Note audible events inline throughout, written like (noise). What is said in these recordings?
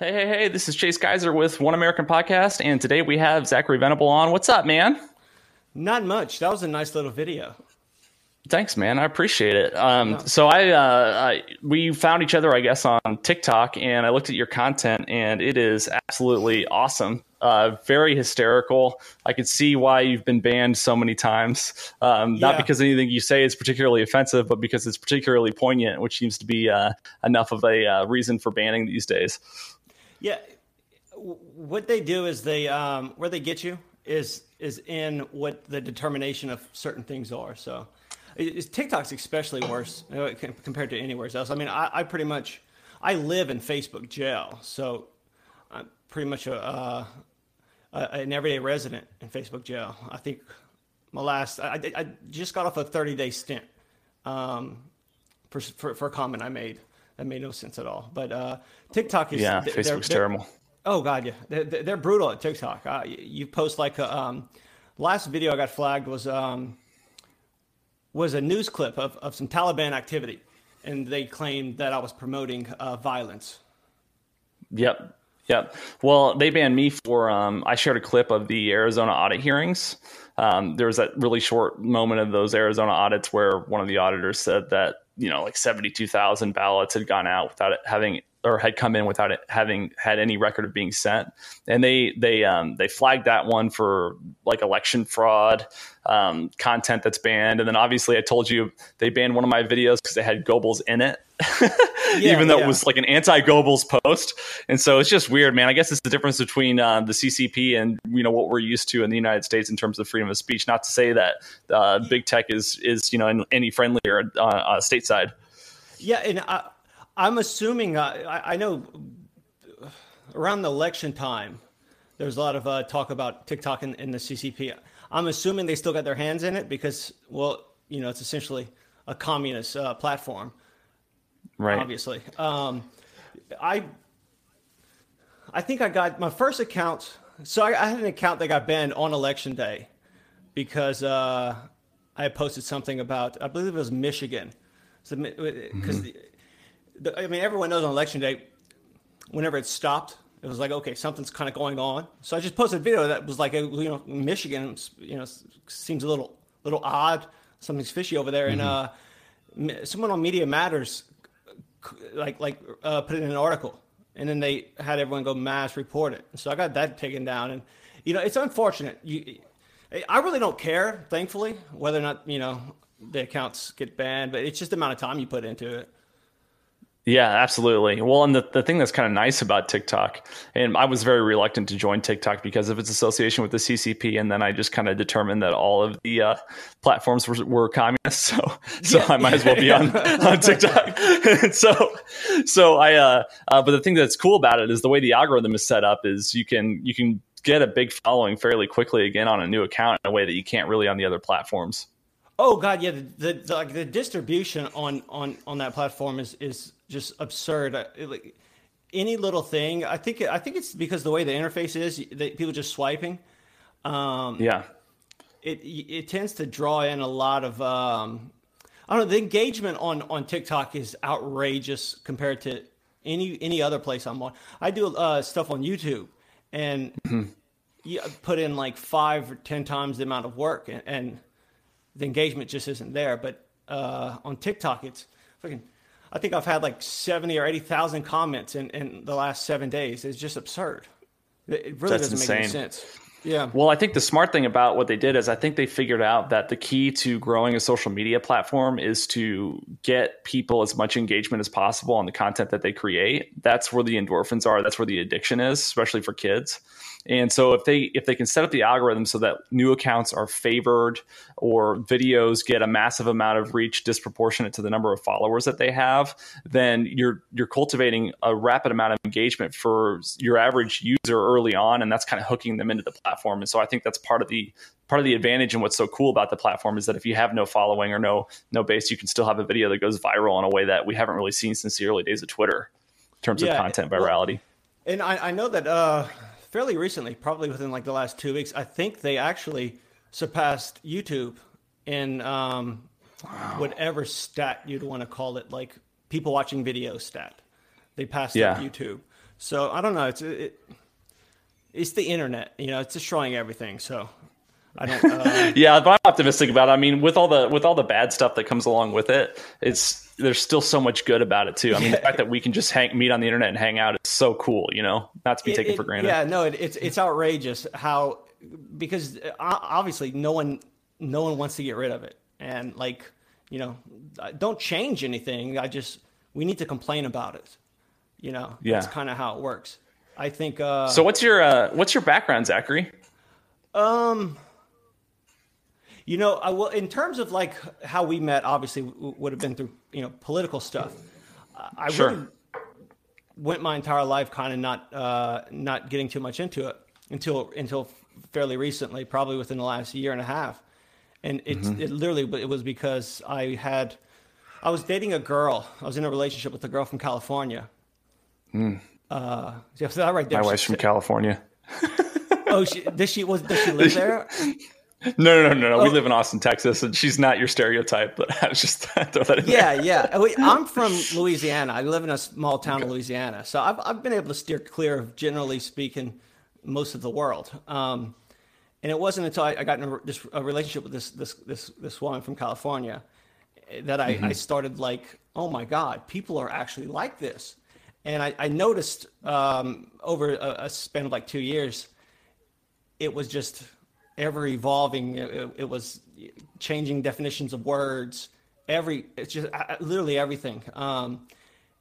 Hey, hey, hey, this is Chase Geiser with One American Podcast, and today we have Zachary Venable on. What's up, man? Not much. That was a nice little video. Thanks, man. I appreciate it. Um, So I, uh, I, we found each other, I guess, on TikTok, and I looked at your content, and it is absolutely awesome. Uh, very hysterical. I could see why you've been banned so many times. Um, Not Yeah. because anything you say is particularly offensive, but because it's particularly poignant, which seems to be uh, enough of a uh, reason for banning these days. Yeah. What they do is they um, where they get you is is in what the determination of certain things are. So TikTok's especially worse compared to anywhere else. I mean, I, I pretty much I live in Facebook jail, so I'm pretty much a, a an everyday resident in Facebook jail. I think my last I, I I just got off a 30 day stint um, for, for for a comment I made that made no sense at all. But uh, TikTok is Yeah, they're- Facebook's they're- terrible. Oh god, yeah, they're, they're brutal at TikTok. Uh, you- you post like a um, last video I got flagged was um, was a news clip of, of some Taliban activity, and they claimed that I was promoting uh, violence. Yep. Yep. Well, they banned me for. Um, I shared a clip of the Arizona audit hearings. Um, there was that really short moment of those Arizona audits where one of the auditors said that you know like seventy-two thousand ballots had gone out without it having or had come in without it having had any record of being sent, and they they um, they flagged that one for like election fraud um, content that's banned, and then obviously I told you they banned one of my videos because it had Goebbels in it. (laughs) Yeah, even though yeah. it was like an anti-Goebbels post. And so it's just weird, man. I guess it's the difference between uh, the CCP and you know what we're used to in the United States in terms of freedom of speech. Not to say that uh, big tech is is you know any friendlier uh, uh, stateside. Yeah, and I, I'm assuming uh, I, I know around the election time, there's a lot of uh, talk about TikTok and, and the CCP. I'm assuming they still got their hands in it because, well, you know, it's essentially a communist uh, platform. Right. obviously. Um, I I think I got my first account. So I, I had an account that got banned on election day because uh, I posted something about I believe it was Michigan. So because I mean everyone knows on election day, whenever it stopped, it was like okay something's kind of going on. So I just posted a video that was like you know Michigan you know seems a little little odd. Something's fishy over there, and uh, someone on Media Matters like like uh, put it in an article, and then they had everyone go mass report it. So I got that taken down, and you know it's unfortunate. You, I really don't care, thankfully, whether or not you know the accounts get banned, but it's just the amount of time you put into it. Yeah, absolutely. Well, and the, the thing that's kind of nice about TikTok, and I was very reluctant to join TikTok because of its association with the CCP, and then I just kind of determined that all of the uh, platforms were, were communist, (laughs) so so Yeah. I might as well be on, (laughs) on TikTok. (laughs) So so I, uh, uh, but the thing that's cool about it is the way the algorithm is set up is you can you can get a big following fairly quickly again on a new account in a way that you can't really on the other platforms. Oh God, yeah, the, the, the like the distribution on on on that platform is is just absurd. Uh, it, like, any little thing, I think I think it's because the way the interface is, that people just swiping. Um, Yeah. it it tends to draw in a lot of um, I don't know. The engagement on on TikTok is outrageous compared to any any other place I'm on. I do uh, stuff on YouTube, and you put in like five or ten times the amount of work, and, and the engagement just isn't there. But uh, on TikTok, it's freaking. I think I've had like seventy or eighty thousand comments in, in the last seven days. It's just absurd. It it really That's doesn't make any sense. Yeah. Well, I think the smart thing about what they did is I think they figured out that the key to growing a social media platform is to get people as much engagement as possible on the content that they create. That's where the endorphins are. That's where the addiction is, especially for kids. And so if they if they can set up the algorithm so that new accounts are favored or videos get a massive amount of reach disproportionate to the number of followers that they have, then you're you're cultivating a rapid amount of engagement for your average user early on and that's kind of hooking them into the platform. And so I think that's part of the part of the advantage and what's so cool about the platform is that if you have no following or no no base, you can still have a video that goes viral in a way that we haven't really seen since the early days of Twitter in terms Yeah, of content virality. And I, I know that uh, fairly recently, probably within like the last two weeks, I think they actually surpassed YouTube in um, whatever stat you'd want to call it, like people watching video stat. They passed Yeah. YouTube. So I don't know. It's it, it's the internet. You know, it's destroying everything. So I don't. Uh, (laughs) yeah, but I'm optimistic about it. I mean, with all the with all the bad stuff that comes along with it, it's there's still so much good about it too. I mean, the fact that we can just hang meet on the internet and hang out is so cool. You know, not to be it, taken it, for granted. Yeah, no, it, it's it's outrageous how because uh, obviously no one no one wants to get rid of it, and like you know, don't change anything. I just we need to complain about it. You know, yeah. that's kind of how it works. I think. Uh, so what's your uh, what's your background, Zachary? Um, you know, I will in terms of like how we met. Obviously, would have been through you know political stuff. I sure. went my entire life kind of not uh, not getting too much into it until until fairly recently, probably within the last year and a half. And it's mm-hmm. it literally it was because I had I was dating a girl. I was in a relationship with a girl from California. Mm. Uh, yeah, so that right there. My wife's from California. oh, she, does she was does she (laughs) live there? (laughs) No, no, no, no. Oh. We live in Austin, Texas, and she's not your stereotype. But (laughs) I was just (laughs) throw that in yeah, there. yeah. I'm from Louisiana. I live in a small town in Louisiana, so I've I've been able to steer clear of, generally speaking, most of the world. Um, and it wasn't until I, I got in a, this, a relationship with this this this this woman from California that I, mm-hmm. I started like, oh my God, people are actually like this. And I, I noticed um, over a, a, span of like two years, it was just ever evolving. It, it was changing definitions of words. Every it's just literally everything. Um,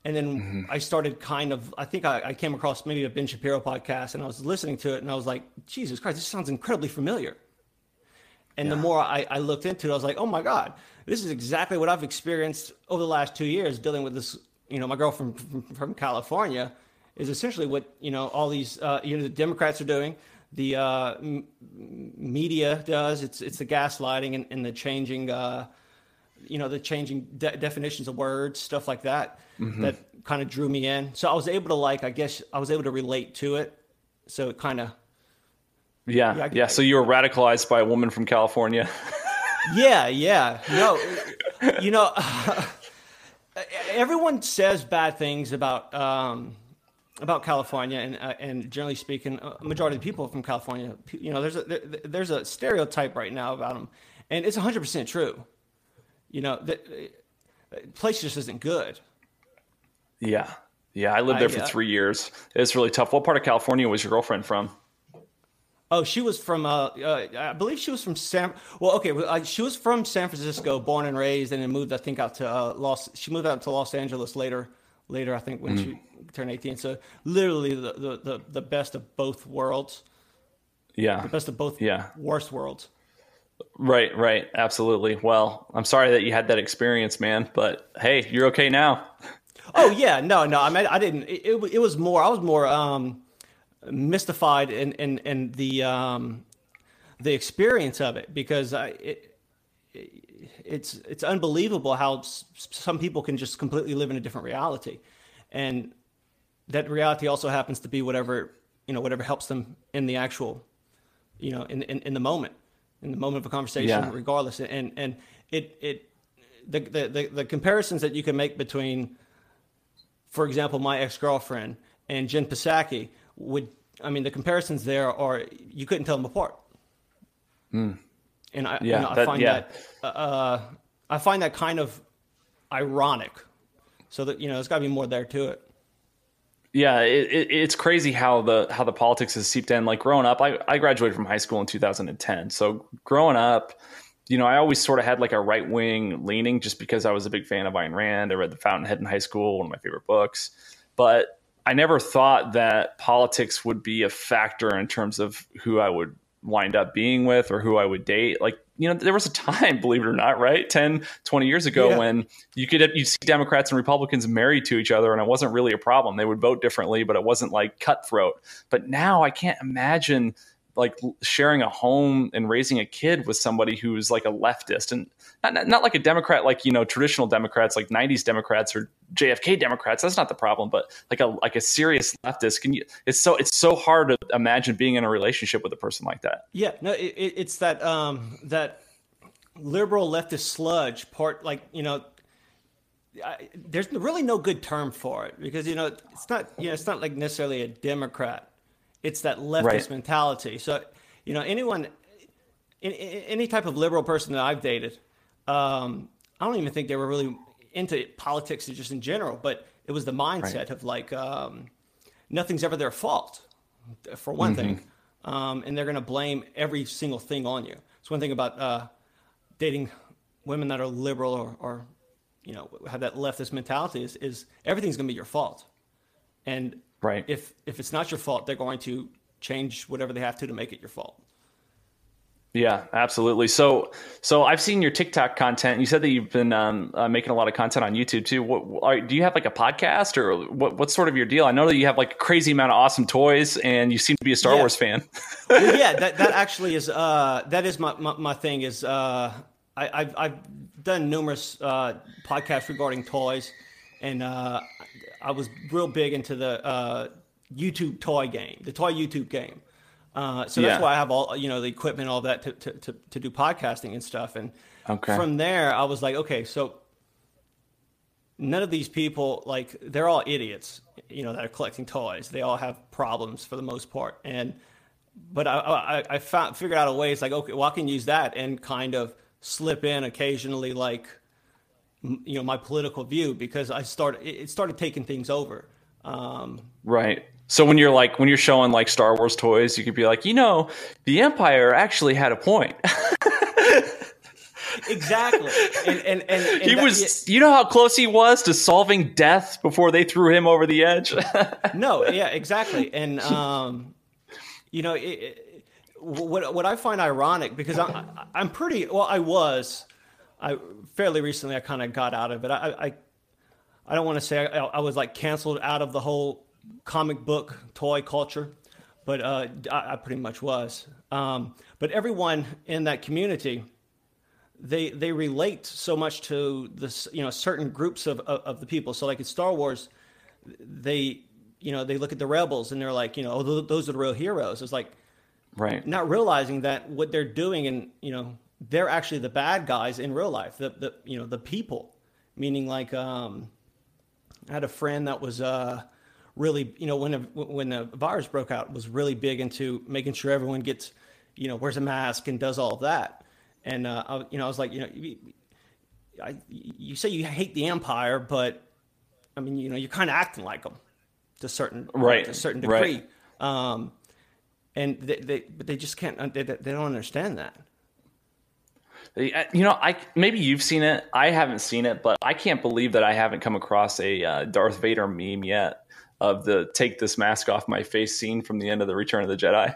and then mm-hmm. I started kind of, I think I, I, came across maybe a Ben Shapiro podcast and I was listening to it and I was like, Jesus Christ, this sounds incredibly familiar. And yeah. the more I, I, looked into it, I was like, oh my God, this is exactly what I've experienced over the last two years dealing with this. You know, my girlfriend from, from California is essentially what, you know, all these, uh, you know, the Democrats are doing, the uh, m- media does. It's, it's the gaslighting and, and the changing, uh, you know, the changing de- definitions of words, stuff like that mm-hmm. that kind of drew me in. So I was able to like, I guess I was able to relate to it. So it kind of. Yeah, yeah, yeah. So you were radicalized by a woman from California. (laughs) yeah, yeah. No, you know, (laughs) everyone says bad things about um, about California, and uh, and generally speaking, a majority of the people from California, you know, there's a there, there's a stereotype right now about them, and it's 100 percent true. You know, the, the place just isn't good. Yeah. Yeah. I lived there for three years. It's really tough. What part of California was your girlfriend from? Oh, she was from. Uh, uh, I believe she was from San. Well, okay, uh, she was from San Francisco, born and raised, and then moved. I think out to uh, Los. She moved out to Los Angeles later. Later, I think when mm. she turned eighteen. So literally, the, the, the the best of both worlds. Yeah, the best of both. Yeah, worst worlds. Right, right, absolutely. Well, I'm sorry that you had that experience, man. But hey, you're okay now. Oh yeah, no, no. I mean, I didn't. It, it, it was more. I was more um, mystified in in, in the um, the experience of it because I, it, it's it's unbelievable how some people can just completely live in a different reality, and that reality also happens to be whatever you know whatever helps them in the actual you know in in, in the moment in the moment of a conversation yeah. regardless and and it it the, the the the comparisons that you can make between for example, my ex girlfriend and Jen Psaki would, I mean, the comparisons there are, you couldn't tell them apart. Mm. And I, yeah, I that, find yeah. that, uh, I find that kind of ironic. So that, you know, there's got to be more there to it. Yeah, it, it, it's crazy how the how the politics has seeped in. Like growing up, I, I graduated from high school in 2010. So growing up, you know, I always sort of had like a right wing leaning just because I was a big fan of Ayn Rand. I read The Fountainhead in high school, one of my favorite books. But I never thought that politics would be a factor in terms of who I would wind up being with or who I would date. Like, you know, there was a time, (laughs) believe it or not, right? 10, 20 years ago yeah. when you could you see Democrats and Republicans married to each other and it wasn't really a problem. They would vote differently, but it wasn't like cutthroat. But now I can't imagine like sharing a home and raising a kid with somebody who's like a leftist and not, not like a Democrat, like, you know, traditional Democrats, like 90s Democrats or JFK Democrats. That's not the problem, but like a, like a serious leftist can you, it's so, it's so hard to imagine being in a relationship with a person like that. Yeah, no, it, it's that, um, that liberal leftist sludge part, like, you know, I, there's really no good term for it because you know it's not you know it's not like necessarily a Democrat. It's that leftist right. mentality. So you know anyone, in, in, any type of liberal person that I've dated, um, I don't even think they were really into politics just in general, but it was the mindset right. of like um, nothing's ever their fault, for one mm-hmm. thing, um, and they're going to blame every single thing on you. It's one thing about uh, dating women that are liberal or, or you know have that leftist mentality is, is everything's going to be your fault and right. If if it's not your fault they're going to change whatever they have to to make it your fault. Yeah absolutely. So so i've seen your tiktok content. You said that you've been um, uh, making a lot of content on youtube too. What are, do you have like a podcast or what, what's sort of your deal? I know that you have like a crazy amount of awesome toys and you seem to be a star yeah. wars fan. (laughs) Well, yeah that, that (laughs) actually is uh that is my, my, my thing is uh I, have I've done numerous uh, podcasts regarding toys, and uh, I was real big into the uh, YouTube toy game, the toy YouTube game. Uh, so that's yeah. why I have all you know the equipment, all that to, to, to, to do podcasting and stuff. And okay. from there, I was like, okay, so none of these people like they're all idiots, you know, that are collecting toys. They all have problems for the most part, and but I I, I found figured out a way. It's like okay, well I can use that and kind of slip in occasionally, like you know my political view, because I started it started taking things over. Um, right. So when you're like when you're showing like Star Wars toys, you could be like, you know, the Empire actually had a point. (laughs) exactly. And, and, and, and he that, was, you know how close he was to solving death before they threw him over the edge? (laughs) no, yeah, exactly. And, um, you know, it, what what I find ironic because I'm I'm pretty well I was I fairly recently I kind of got out of it. I I, I don't want to say I, I, was like canceled out of the whole comic book toy culture but uh, I, I, pretty much was. Um, but everyone in that community they they relate so much to this you know certain groups of, of, of the people. So like in Star Wars they you know they look at the rebels and they're like you know oh, those are the real heroes. It's like right. not realizing that what they're doing and you know they're actually the bad guys in real life the, the you know the people. Meaning like um i had a friend that was uh really you know when a, when the virus broke out was really big into making sure everyone gets you know wears a mask and does all of that. And uh I, you know i was like you know I, you say you hate the empire but i mean you know you're kind of acting like them to certain right to a certain degree. Right. um and they, they but they just can't they, they don't understand that you know i maybe you've seen it i haven't seen it but i can't believe that i haven't come across a uh, darth vader meme yet of the take this mask off my face scene from the end of the return of the jedi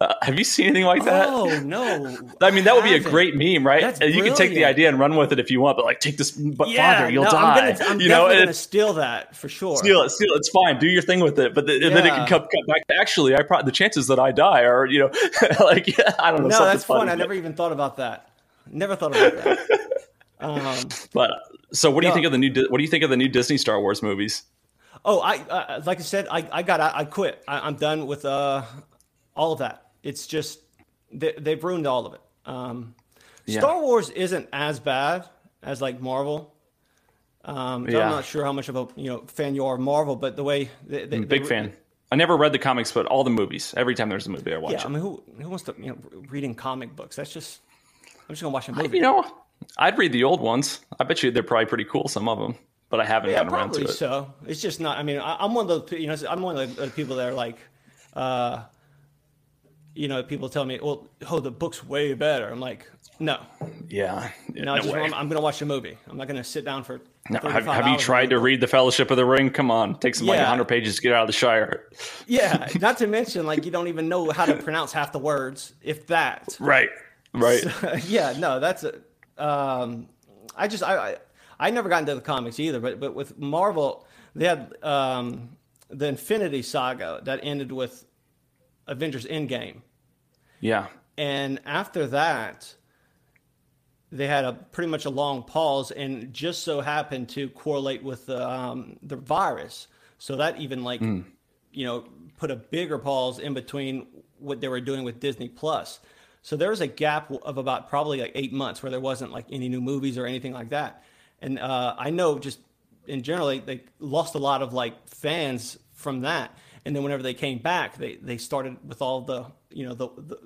uh, have you seen anything like that? Oh no! (laughs) I mean, that would be a great meme, right? That's you can take the idea and run with it if you want, but like, take this, but yeah, father, you'll no, die. I'm, gonna, I'm you know, gonna steal that for sure. Steal it, steal it. It's fine. Do your thing with it, but the, yeah. then it can come, come back. Actually, I pro- the chances that I die are, you know, (laughs) like yeah, (laughs) I don't know. No, that's fun. I never even thought about that. Never thought about that. (laughs) um, but so, what do you think of the new? What do you think of the new Disney Star Wars movies? Oh, I uh, like I said, I, I got I, I quit. I, am done with uh, all of that. It's just they, have ruined all of it. Um, yeah. Star Wars isn't as bad as like Marvel. Um, yeah. I'm not sure how much of a you know fan you are of Marvel, but the way they, they, big they, fan. I never read the comics, but all the movies. Every time there's a movie, I watch. Yeah, it. I mean, who who wants to you know reading comic books? That's just I'm just gonna watch a movie. I, you know, I'd read the old ones. I bet you they're probably pretty cool. Some of them, but I haven't yeah, gotten around to it. So it's just not. I mean, I, am one of those. You know, I'm one of the people that are like. Uh, you know, people tell me, well, oh, the book's way better. I'm like, no. Yeah. No, no just, I'm, I'm going to watch a movie. I'm not going to sit down for. No, have, have you tried to read The Fellowship of the Ring? Come on. Takes yeah. like 100 pages to get out of the Shire. Yeah. Not to mention, like, you don't even know how to pronounce half the words, if that. Right. Right. So, (laughs) yeah. No, that's a. Um, I just, I, I, I never got into the comics either, but, but with Marvel, they had um, the Infinity Saga that ended with Avengers Endgame. Yeah. And after that, they had a pretty much a long pause, and just so happened to correlate with the um, the virus. So that even like mm. you know put a bigger pause in between what they were doing with Disney Plus. So there was a gap of about probably like eight months where there wasn't like any new movies or anything like that. And uh, I know just in general they, lost a lot of like fans from that. And then whenever they came back, they they started with all the you know the the,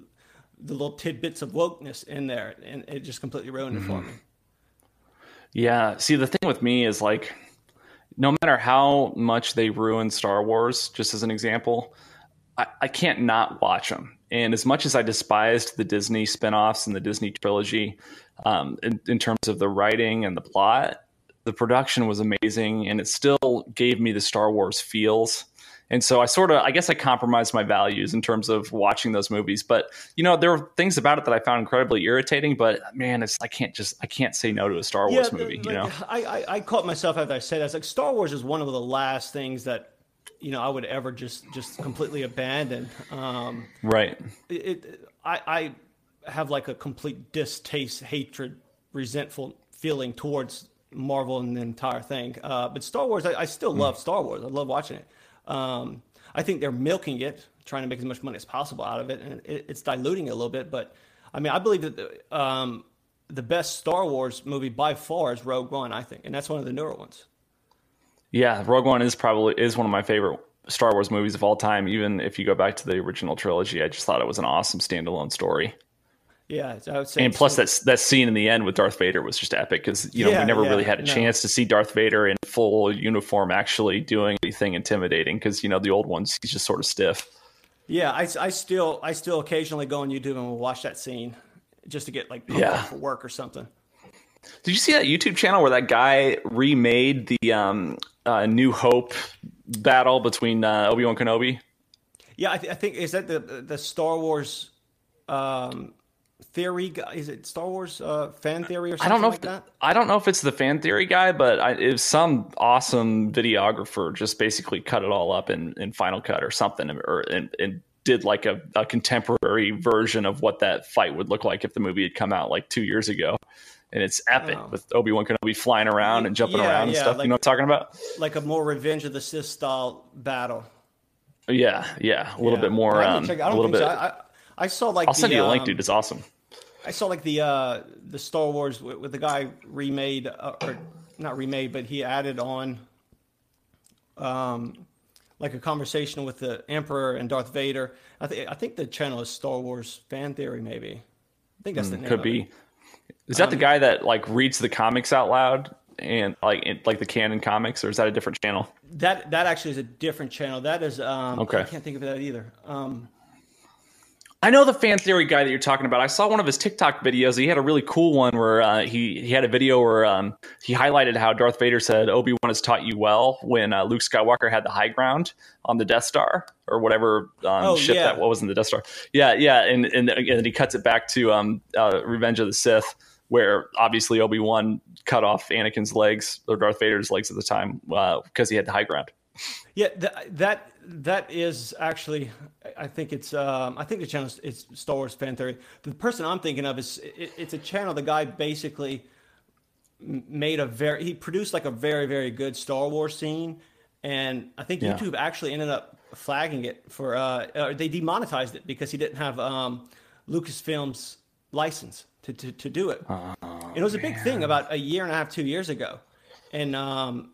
the little tidbits of wokeness in there, and it just completely ruined mm-hmm. it for mm-hmm. me. Yeah. See, the thing with me is like, no matter how much they ruin Star Wars, just as an example, I, I can't not watch them. And as much as I despised the Disney spinoffs and the Disney trilogy, um, in, in terms of the writing and the plot, the production was amazing, and it still gave me the Star Wars feels and so I sort of, I guess I compromised my values in terms of watching those movies. But, you know, there were things about it that I found incredibly irritating, but man, it's, I can't just, I can't say no to a Star Wars yeah, movie, like, you know? I, I, I, caught myself after I said that. It's like Star Wars is one of the last things that, you know, I would ever just, just completely abandon. Um, right. It, I, I have like a complete distaste, hatred, resentful feeling towards Marvel and the entire thing. Uh, but Star Wars, I, I still hmm. love mm. Star Wars. I love watching it. Um, I think they're milking it, trying to make as much money as possible out of it, and it, it's diluting it a little bit. But I mean, I believe that the, um, the best Star Wars movie by far is Rogue One. I think, and that's one of the newer ones. Yeah, Rogue One is probably is one of my favorite Star Wars movies of all time. Even if you go back to the original trilogy, I just thought it was an awesome standalone story. Yeah, I would say. And plus, that that scene in the end with Darth Vader was just epic because you know yeah, we never yeah, really had a no. chance to see Darth Vader in full uniform actually doing anything intimidating because you know the old ones he's just sort of stiff. Yeah, I, I still I still occasionally go on YouTube and watch that scene just to get like yeah. for work or something. Did you see that YouTube channel where that guy remade the um, uh, New Hope battle between uh, Obi Wan Kenobi? Yeah, I, th- I, think is that the the Star Wars um, theory guy? Is it Star Wars uh, fan theory or something I don't know like if that? I don't know if it's the fan theory guy, but I, it was some awesome videographer just basically cut it all up in, in Final Cut or something, or and, and did like a, a, contemporary version of what that fight would look like if the movie had come out like two years ago. And it's epic oh. with Obi Wan Kenobi flying around and jumping yeah, around and yeah, stuff. Like, you know what I'm talking about? Like a more Revenge of the Sith style battle. Yeah, yeah, a little yeah. bit more. Um, a little bit. So. I, I saw like I'll the, send you a link, um, dude. It's awesome. I saw like the uh, the Star Wars with, with the guy remade uh, or not remade, but he added on um, like a conversation with the Emperor and Darth Vader. I think I think the channel is Star Wars Fan Theory. Maybe I think that's mm, the name. Could be. It. Is that um, the guy that like reads the comics out loud and like in, like the canon comics, or is that a different channel? That that actually is a different channel. That is um, okay. I can't think of that either. Um, I know the fan theory guy that you're talking about. I saw one of his TikTok videos. He had a really cool one where uh, he he had a video where um, he highlighted how Darth Vader said Obi Wan has taught you well when uh, Luke Skywalker had the high ground on the Death Star or whatever um, oh, ship yeah. that what was in the Death Star. Yeah, yeah, and and, and he cuts it back to um, uh, Revenge of the Sith, where obviously Obi Wan cut off Anakin's legs or Darth Vader's legs at the time because uh, he had the high ground. Yeah, th- that that is actually, I think it's, um, I think the channel is Star Wars fan theory. The person I'm thinking of is, it, it's a channel. The guy basically made a very, he produced like a very, very good Star Wars scene, and I think yeah. YouTube actually ended up flagging it for, uh, or they demonetized it because he didn't have um, Lucasfilm's license to, to, to do it. Oh, it was a big thing about a year and a half, two years ago, and um,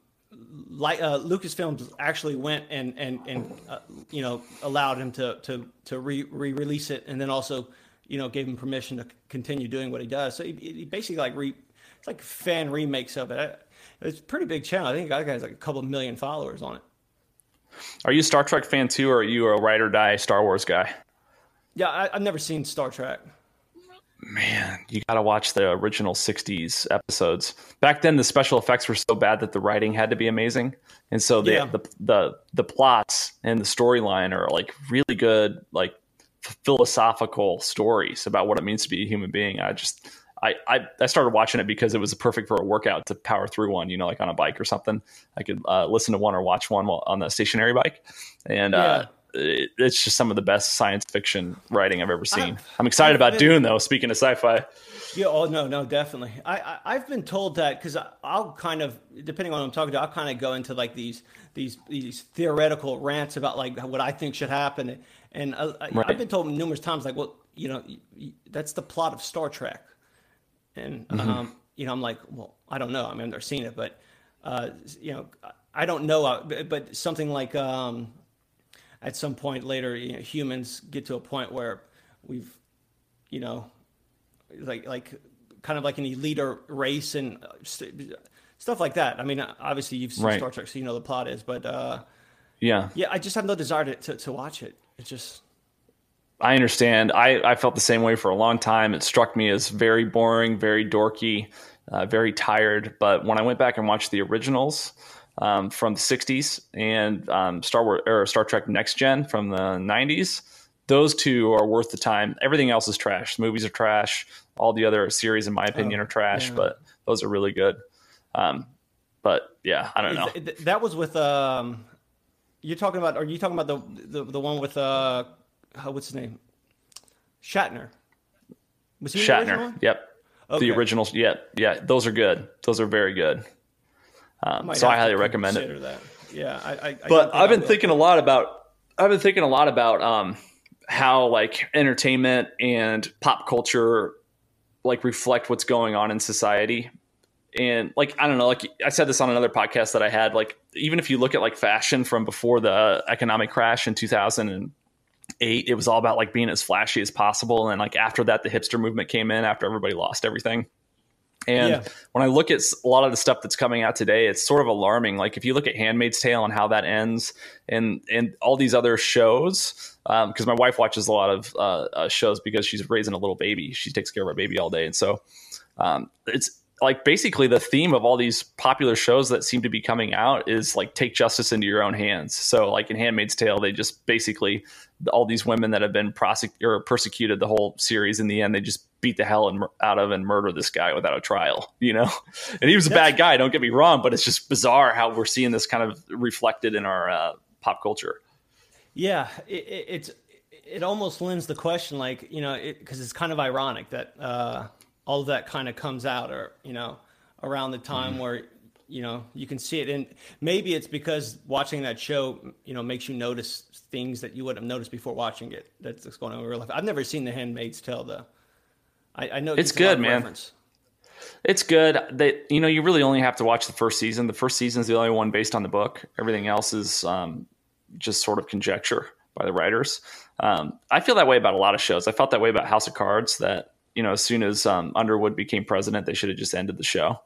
like uh, Lucasfilms actually went and and and uh, you know allowed him to to to re release it, and then also you know gave him permission to continue doing what he does. So he, he basically like re it's like fan remakes of it. It's a pretty big channel. I think that guy has like a couple million followers on it. Are you a Star Trek fan too, or are you a ride or die Star Wars guy? Yeah, I, I've never seen Star Trek man, you got to watch the original 60s episodes. Back then the special effects were so bad that the writing had to be amazing. And so the yeah. the, the the plots and the storyline are like really good like philosophical stories about what it means to be a human being. I just I, I, I started watching it because it was perfect for a workout to power through one, you know, like on a bike or something. I could uh, listen to one or watch one while on the stationary bike. And uh, yeah. uh, it's just some of the best science fiction writing I've ever seen. i am excited about Dune though. Speaking of sci-fi, yeah, oh no, no, definitely. I, I have been told that because I'll kind of depending on what I'm talking to, I'll kind of go into like these these these theoretical rants about like what I think should happen, and uh, right. I've been told numerous times like, well, you know, that's the plot of Star Trek, and mm-hmm. um, you know, I'm like, well, I don't know. I mean, I've never seen it, but uh, you know, I don't know, uh, but something like um, at some point later, you know, humans get to a point where we've, you know, like like kind of like an elite or race and uh, stuff like that. I mean, obviously you've seen right. Star Trek, so you know the plot is, but uh, yeah, yeah, I just have no desire to, to, to watch it. It just I understand. I, I felt the same way for a long time. It struck me as very boring, very dorky, uh, very tired. But when I went back and watched the originals um, from the '60s and um, Star Wars or Star Trek Next Gen from the '90s, those two are worth the time. Everything else is trash. The movies are trash. All the other series, in my opinion, oh, are trash. Yeah. But those are really good. Um, but yeah, I don't know. That was with um, you're talking about. Are you talking about the the, the one with uh uh, what's his name? Shatner. Was he Shatner? Yep. Okay. The originals. Yep. Yeah. Those are good. Those are very good. Um, so I highly recommend it. That. Yeah. I, I, but I've been thinking a lot about. I've been thinking a lot about um, how like entertainment and pop culture like reflect what's going on in society and like i don't know like i said this on another podcast that i had like even if you look at like fashion from before the economic crash in two thousand and eight, it was all about like being as flashy as possible. And like after that, the hipster movement came in after everybody lost everything. And yeah. when I look at a lot of the stuff that's coming out today, it's sort of alarming. Like if you look at Handmaid's Tale and how that ends, and and all these other shows, because um, my wife watches a lot of uh, uh, shows because she's raising a little baby. She takes care of our baby all day, and so um, it's like basically the theme of all these popular shows that seem to be coming out is like take justice into your own hands. So like in Handmaid's Tale, they just basically all these women that have been prosecuted or persecuted the whole series in the end, they just beat the hell and, out of and murder this guy without a trial, (laughs) you know? And he was a bad guy, don't get me wrong, but it's just bizarre how we're seeing this kind of reflected in our uh, pop culture. Yeah, it, it, it's it almost lends the question like, you know, because it's kind of ironic that uh all of that kind of comes out or you know around the time mm-hmm. where you know you can see it. And maybe it's because watching that show you know makes you notice things that you would have noticed before watching it that's going on in real life. I've never seen the handmaid's tale though. I, I know it's good man. reference. it's good. That you know you really only have to watch the first season. The first season is the only one based on the book. Everything else is um, just sort of conjecture by the writers. Um, i feel that way about a lot of shows. I felt that way about house of cards that you know, as soon as um, Underwood became president, they should have just ended the show.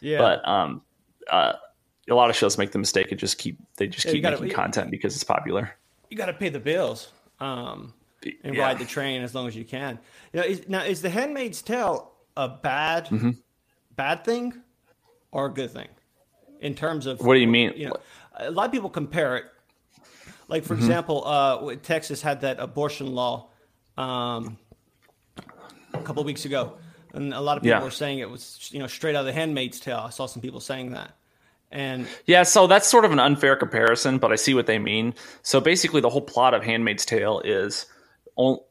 Yeah. But um, uh, a lot of shows make the mistake of just keep they just yeah, keep gotta, making content because it's popular. You got to pay the bills um, and yeah. ride the train as long as you can. You know, is, now is the Handmaid's Tale a bad mm-hmm. bad thing or a good thing in terms of what do you mean? You know, a lot of people compare it. Like for mm-hmm. example, uh, Texas had that abortion law. Um, couple weeks ago, and a lot of people yeah. were saying it was you know straight out of the Handmaid's Tale. I saw some people saying that. And yeah, so that's sort of an unfair comparison, but I see what they mean. So basically, the whole plot of Handmaid's Tale is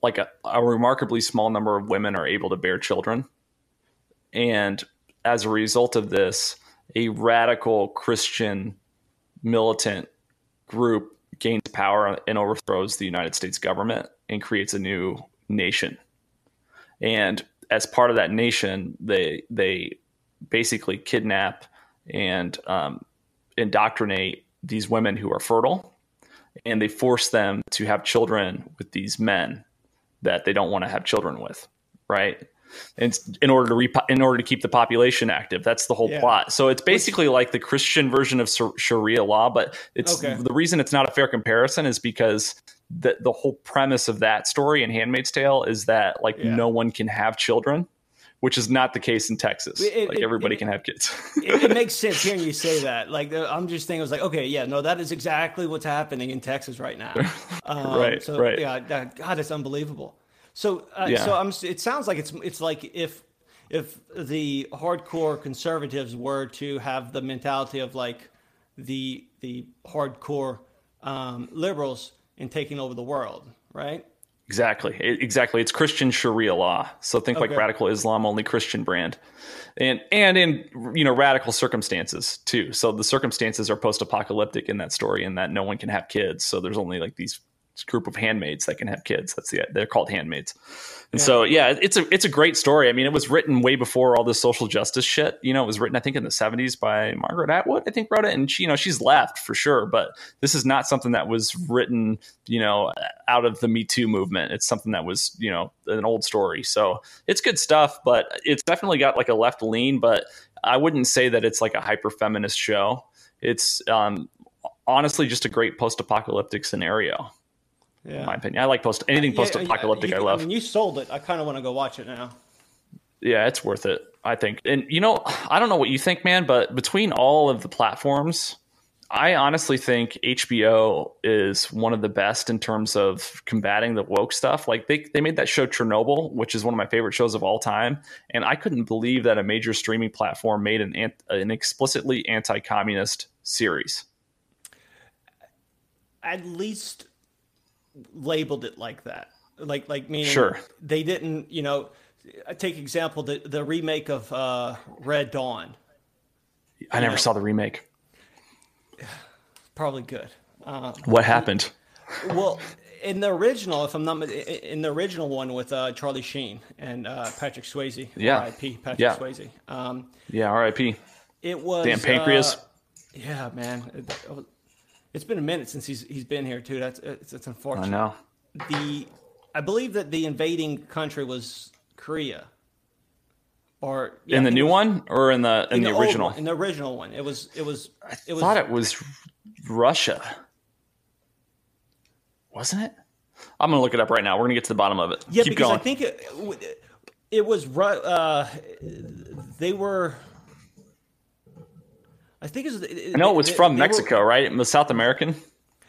like a, a remarkably small number of women are able to bear children, and as a result of this, a radical Christian militant group gains power and overthrows the United States government and creates a new nation and as part of that nation, they they basically kidnap and um, indoctrinate these women who are fertile, and they force them to have children with these men that they don't want to have children with, right? And in order to repo- in order to keep the population active, that's the whole yeah. plot. So it's basically like the Christian version of Sharia law, but it's okay. the reason it's not a fair comparison is because the the whole premise of that story in Handmaid's Tale is that like yeah. no one can have children, which is not the case in Texas. It, like everybody it, can have kids. it, it, (laughs) makes sense hearing you say that. Like I'm just thinking, I was like, okay, yeah, no, that is exactly what's happening in Texas right now. (laughs) Um, right. So right. yeah, God, it's unbelievable. So uh, yeah. so I'm. It sounds like it's it's like if if the hardcore conservatives were to have the mentality of like the the hardcore um, liberals in taking over the world, right? Exactly. Exactly. It's Christian Sharia law. So think okay. like radical Islam, only Christian brand. And and in you know radical circumstances too. So the circumstances are post-apocalyptic in that story and that no one can have kids. So there's only like these group of handmaids that can have kids. That's the they're called handmaids. And yeah. so yeah, it's a it's a great story. I mean, it was written way before all this social justice shit. You know, it was written I think in the 70s by Margaret Atwood, I think wrote it and she, you know, she's left for sure, but this is not something that was written, you know, out of the Me Too movement. It's something that was, you know, an old story. So, it's good stuff, but it's definitely got like a left lean, but I wouldn't say that it's like a hyper feminist show. It's um honestly just a great post-apocalyptic scenario. Yeah. In my opinion, I like post anything post-apocalyptic. Yeah, I love. I mean, you sold it. I kind of want to go watch it now. Yeah, it's worth it. I think. And you know, I don't know what you think, man, but between all of the platforms, I honestly think HBO is one of the best in terms of combating the woke stuff. Like they they made that show Chernobyl, which is one of my favorite shows of all time, and I couldn't believe that a major streaming platform made an an explicitly anti-communist series at least labeled it like that. Like like meaning sure. they didn't, you know, take example the the remake of uh, Red Dawn. I never know, saw the remake. Probably good. Um, what happened? Well, in the original, if I'm not in the original one with uh, Charlie Sheen and uh, Patrick Swayze, yeah, R.I.P. Patrick yeah. Swayze. Um, yeah, R.I.P. It was damn pancreas. Uh, yeah, man. It, it's been a minute since he's he's been here too. That's it's, it's unfortunate. I know. The I believe that the invading country was Korea. Or yeah, in the new was, one or in the in, in the, the, original? in the original one, it was it was. It I was, thought it was Russia. Wasn't it? I'm gonna look it up right now. We're gonna get to the bottom of it. Yeah, Keep because going. I think it, it was. Uh, they were I think it was. I know it was they, from they Mexico, were, right? It was South American.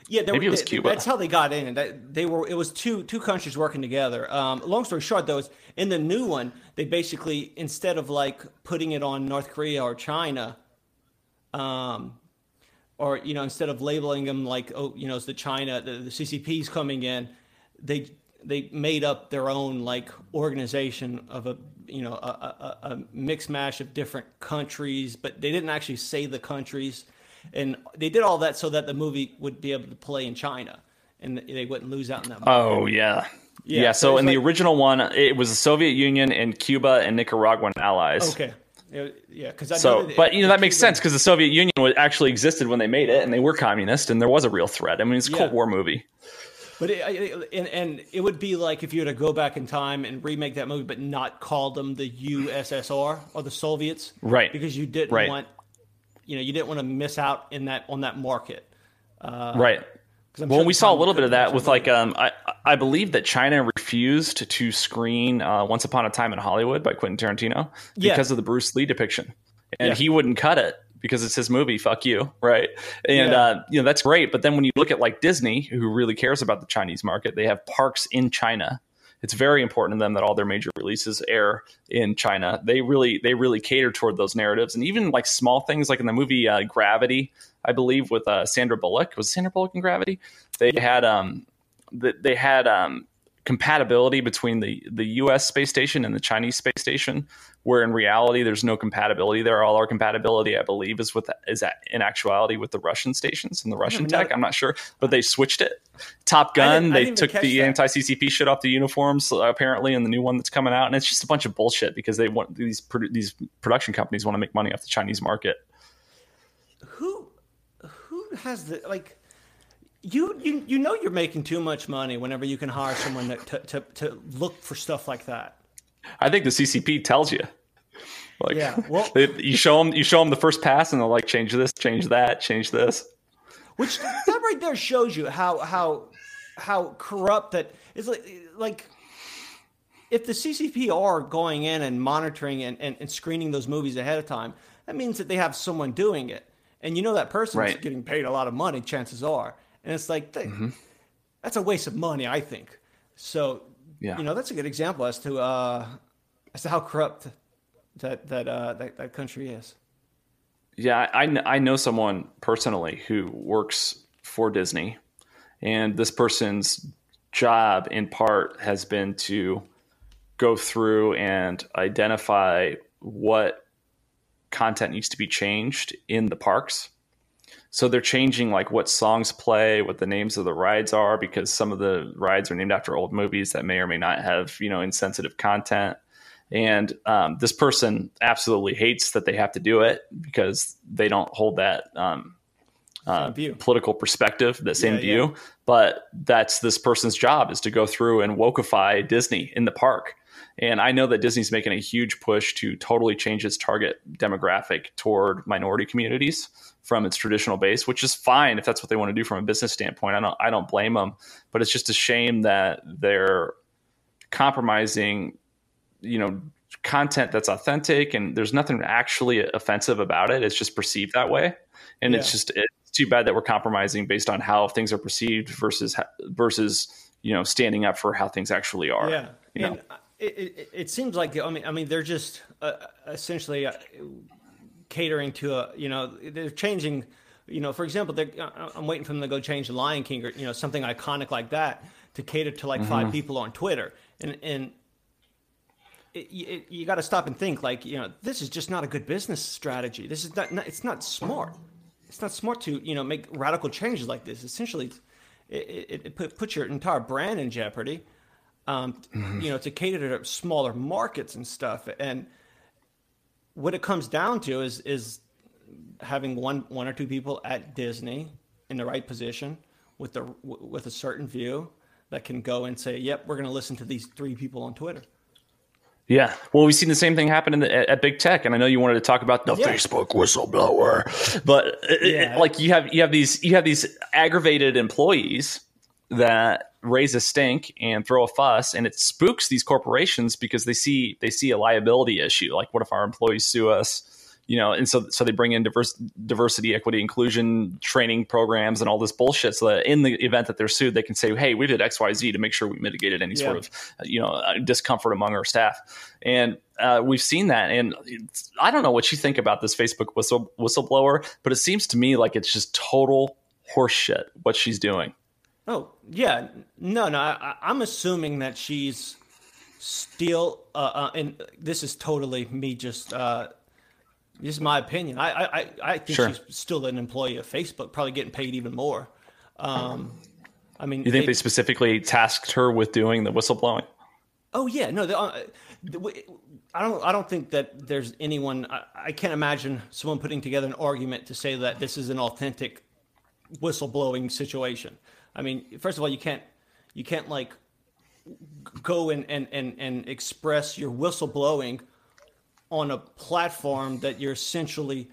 Yeah, maybe were, it was Cuba. That's how they got in. That they were. It was two two countries working together. Um, long story short, though, is in the new one, they basically instead of like putting it on North Korea or China, um, or you know, instead of labeling them like oh, you know, it's the China, the, the CCP's coming in, they they made up their own like organization of a you know a, a, a mixed mash of different countries, but they didn't actually say the countries, and they did all that so that the movie would be able to play in China, and they wouldn't lose out in that. Movie. Oh yeah. Yeah, yeah so, so in like, the original one, it was the Soviet Union and Cuba and Nicaraguan allies. Okay, yeah, because so, but you know that makes sense because the Soviet Union actually existed when they made it, and they were communist, and there was a real threat. I mean, it's a yeah. Cold War movie. But it, it, and, and it would be like if you were to go back in time and remake that movie, but not call them the USSR or the Soviets, right? Because you didn't right. want, you know, you didn't want to miss out in that on that market, uh, right? Well, sure we saw a little bit of that with like um, I I believe that China refused to screen uh, Once Upon a Time in Hollywood by Quentin Tarantino because yeah. of the Bruce Lee depiction, and yeah. he wouldn't cut it because it's his movie. Fuck you, (laughs) right? And yeah. uh, you know that's great. But then when you look at like Disney, who really cares about the Chinese market, they have parks in China. It's very important to them that all their major releases air in China. They really they really cater toward those narratives, and even like small things like in the movie uh, Gravity, I believe with uh, Sandra Bullock was Sandra Bullock in Gravity. They had um they had um compatibility between the the U.S. space station and the Chinese space station, where in reality there's no compatibility there. All our compatibility, I believe, is with is in actuality with the Russian stations and the Russian tech. I'm not sure, but they switched it. Top Gun, they took the anti CCP shit off the uniforms uh, apparently, in the new one that's coming out, and it's just a bunch of bullshit because they want these these production companies want to make money off the Chinese market. Who who has the like? You you you know you're making too much money whenever you can hire someone that, to, to to look for stuff like that. I think the CCP tells you. Like, yeah, well, they, you show them you show them the first pass, and they'll like change this, change that, change this. Which that right there shows you how how how corrupt that is. Like like if the CCP are going in and monitoring and, and, and screening those movies ahead of time, that means that they have someone doing it, and you know that person's right. getting paid a lot of money. Chances are and it's like mm-hmm. that's a waste of money, I think. So yeah. you know that's a good example as to uh, as to how corrupt that that uh, that, that country is. Yeah, I, I know someone personally who works for Disney, and this person's job in part has been to go through and identify what content needs to be changed in the parks So they're changing like what songs play, what the names of the rides are, because some of the rides are named after old movies that may or may not have you know insensitive content. And um, this person absolutely hates that they have to do it because they don't hold that um, uh, political perspective, the same yeah, view. Yeah. But that's this person's job is to go through and wokeify Disney in the park. And I know that Disney's making a huge push to totally change its target demographic toward minority communities from its traditional base, which is fine if that's what they want to do from a business standpoint. I don't I don't blame them, but it's just a shame that they're compromising, you know, content that's authentic and there's nothing actually offensive about it. It's just perceived that way. And yeah. it's just it's too bad that we're compromising based on how things are perceived versus versus, you know, standing up for how things actually are. Yeah. You and know? It, it, it, seems like I mean I mean they're just uh, essentially uh, catering to a you know they're changing you know for example uh, I'm waiting for them to go change the Lion King or you know something iconic like that to cater to like mm-hmm. five people on Twitter. And and it, it, you got to stop and think like you know this is just not a good business strategy. This is not, not it's not smart. It's not smart to you know make radical changes like this. Essentially it, it, it puts your entire brand in jeopardy um, mm-hmm. you know, to cater to smaller markets and stuff. And what it comes down to is is having one one or two people at Disney in the right position with the with a certain view that can go and say, "Yep, we're going to listen to these three people on Twitter." Yeah, well, we've seen the same thing happen the, at, at, big tech, and I know you wanted to talk about the yeah. Facebook whistleblower, but yeah. it, like you have you have these you have these aggravated employees that raise a stink and throw a fuss and it spooks these corporations because they see they see a liability issue. Like what if our employees sue us? You know and so so they bring in diverse, diversity equity inclusion training programs and all this bullshit so that in the event that they're sued they can say hey we did xyz to make sure we mitigated any yeah. sort of you know uh, discomfort among our staff. And uh, we've seen that and i don't know what you think about this facebook whistle whistleblower but it seems to me like it's just total horseshit what she's doing Oh yeah, no, no. I, am assuming that she's still, uh, uh, and this is totally me. Just uh, this is my opinion. I, I, I think sure. she's still an employee of Facebook, probably getting paid even more. Um, I mean, you think they, they, specifically tasked her with doing the whistleblowing? Oh yeah, no. Uh, I don't. I don't think that there's anyone. I, I can't imagine someone putting together an argument to say that this is an authentic whistleblowing situation. I mean, first of all, you can't you can't like go and and and, and express your whistleblowing on a platform that you're essentially,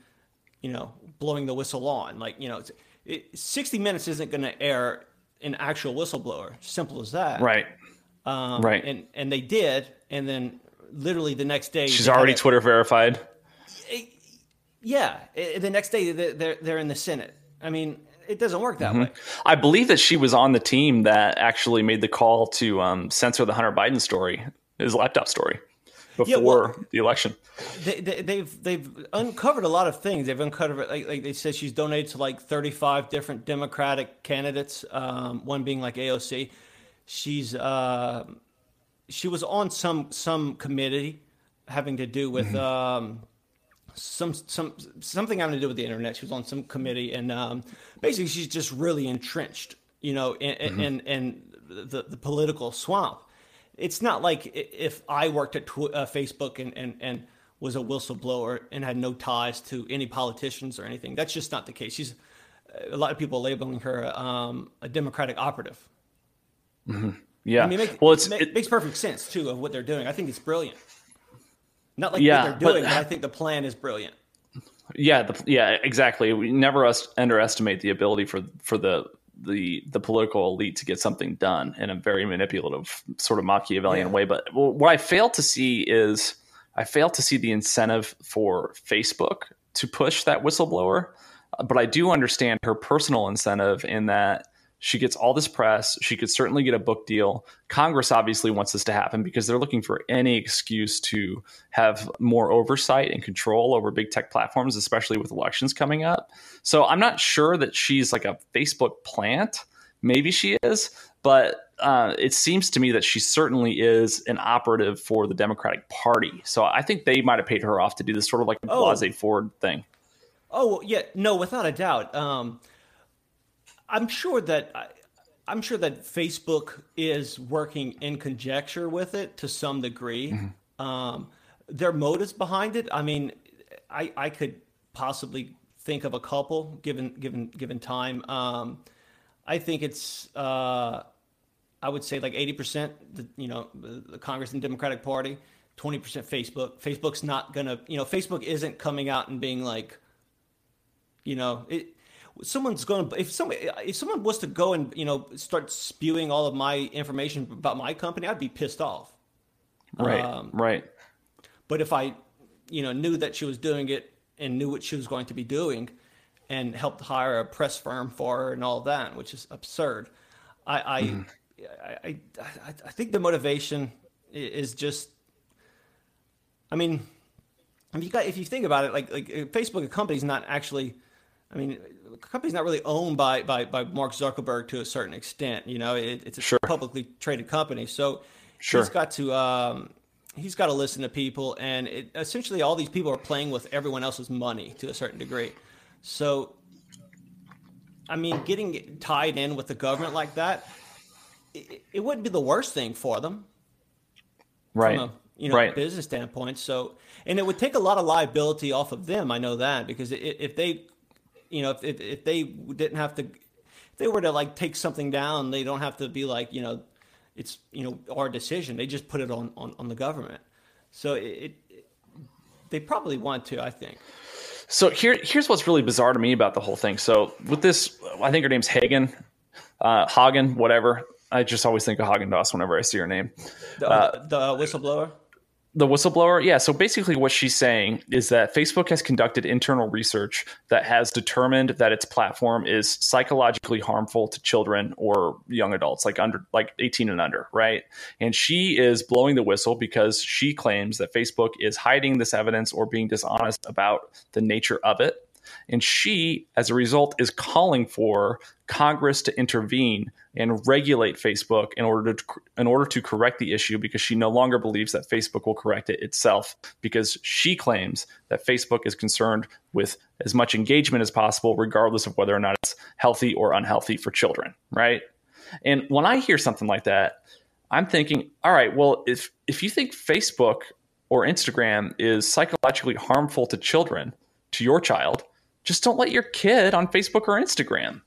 you know, blowing the whistle on. Like, you know, it, 60 Minutes isn't going to air an actual whistleblower. Simple as that. Right. Um, right. And and they did, and then literally the next day, she's already Twitter verified. Yeah, the next day they're they're in the Senate. I mean, it doesn't work that mm-hmm. way. I believe that she was on the team that actually made the call to um, censor the Hunter Biden story, his laptop story, before yeah, well, the election. They, have they, they've, they've uncovered a lot of things. They've uncovered like, like they said she's donated to like thirty five different Democratic candidates. Um, one being like AOC. She's uh, she was on some some committee having to do with. Mm-hmm. Um, some some something having to do with the internet. She was on some committee, and um, basically, she's just really entrenched, you know, in mm-hmm. in, in the the political swamp. It's not like if I worked at tw- uh, Facebook and, and and was a whistleblower and had no ties to any politicians or anything. That's just not the case. She's a lot of people labeling her um, a Democratic operative. Mm-hmm. Yeah, I mean, it, well, it's, it, it makes perfect sense too of what they're doing. I think it's brilliant. Not like yeah, what they're doing, but, but I think the plan is brilliant. Yeah, the, yeah, exactly. We never underestimate the ability for for the the the political elite to get something done in a very manipulative sort of Machiavellian yeah. way. But what I fail to see is I fail to see the incentive for Facebook to push that whistleblower. But I do understand her personal incentive in that she gets all this press. She could certainly get a book deal. Congress obviously wants this to happen because they're looking for any excuse to have more oversight and control over big tech platforms, especially with elections coming up. So I'm not sure that she's like a Facebook plant. Maybe she is, but uh, it seems to me that she certainly is an operative for the Democratic Party. So I think they might have paid her off to do this sort of like a oh. Blasey Ford thing. Oh yeah, no, without a doubt. Um, I'm sure that I, I'm sure that Facebook is working in conjecture with it to some degree. Mm-hmm. Um, their motives behind it. I mean, I I could possibly think of a couple given given given time. Um, I think it's uh, I would say like eighty percent. You know, the Congress and Democratic Party, twenty percent Facebook. Facebook's not gonna. You know, Facebook isn't coming out and being like, you know, it someone's going to if someone if someone was to go and you know start spewing all of my information about my company i'd be pissed off right um, right but if i you know knew that she was doing it and knew what she was going to be doing and helped hire a press firm for her and all that which is absurd i i mm. I, I, I think the motivation is just i mean if you got if you think about it like like facebook a company's not actually I mean, the company's not really owned by, by, by Mark Zuckerberg to a certain extent. You know, it, it's a sure. publicly traded company, so sure. he's got to um, he's got to listen to people, and it, essentially all these people are playing with everyone else's money to a certain degree. So, I mean, getting tied in with the government like that, it, it wouldn't be the worst thing for them, right? From a, you know, right. business standpoint. So, and it would take a lot of liability off of them. I know that because if they you know, if, if, if they didn't have to, if they were to like take something down, they don't have to be like, you know, it's, you know, our decision. They just put it on, on, on the government. So it, it, they probably want to, I think. So here, here's what's really bizarre to me about the whole thing. So with this, I think her name's Haugen, uh, Haugen, whatever. I just always think of Haagen-Dazs whenever I see her name. The, uh, the whistleblower the whistleblower? Yeah so basically what she's saying is that facebook has conducted internal research that has determined that its platform is psychologically harmful to children or young adults like under like 18 and under right? And she is blowing the whistle because she claims that facebook is hiding this evidence or being dishonest about the nature of it. And she, as a result, is calling for Congress to intervene and regulate Facebook in order to in order to correct the issue because she no longer believes that Facebook will correct it itself because she claims that Facebook is concerned with as much engagement as possible regardless of whether or not it's healthy or unhealthy for children, right? And when I hear something like that, I'm thinking, all right, well, if if you think Facebook or Instagram is psychologically harmful to children, to your child, just don't let your kid on Facebook or Instagram.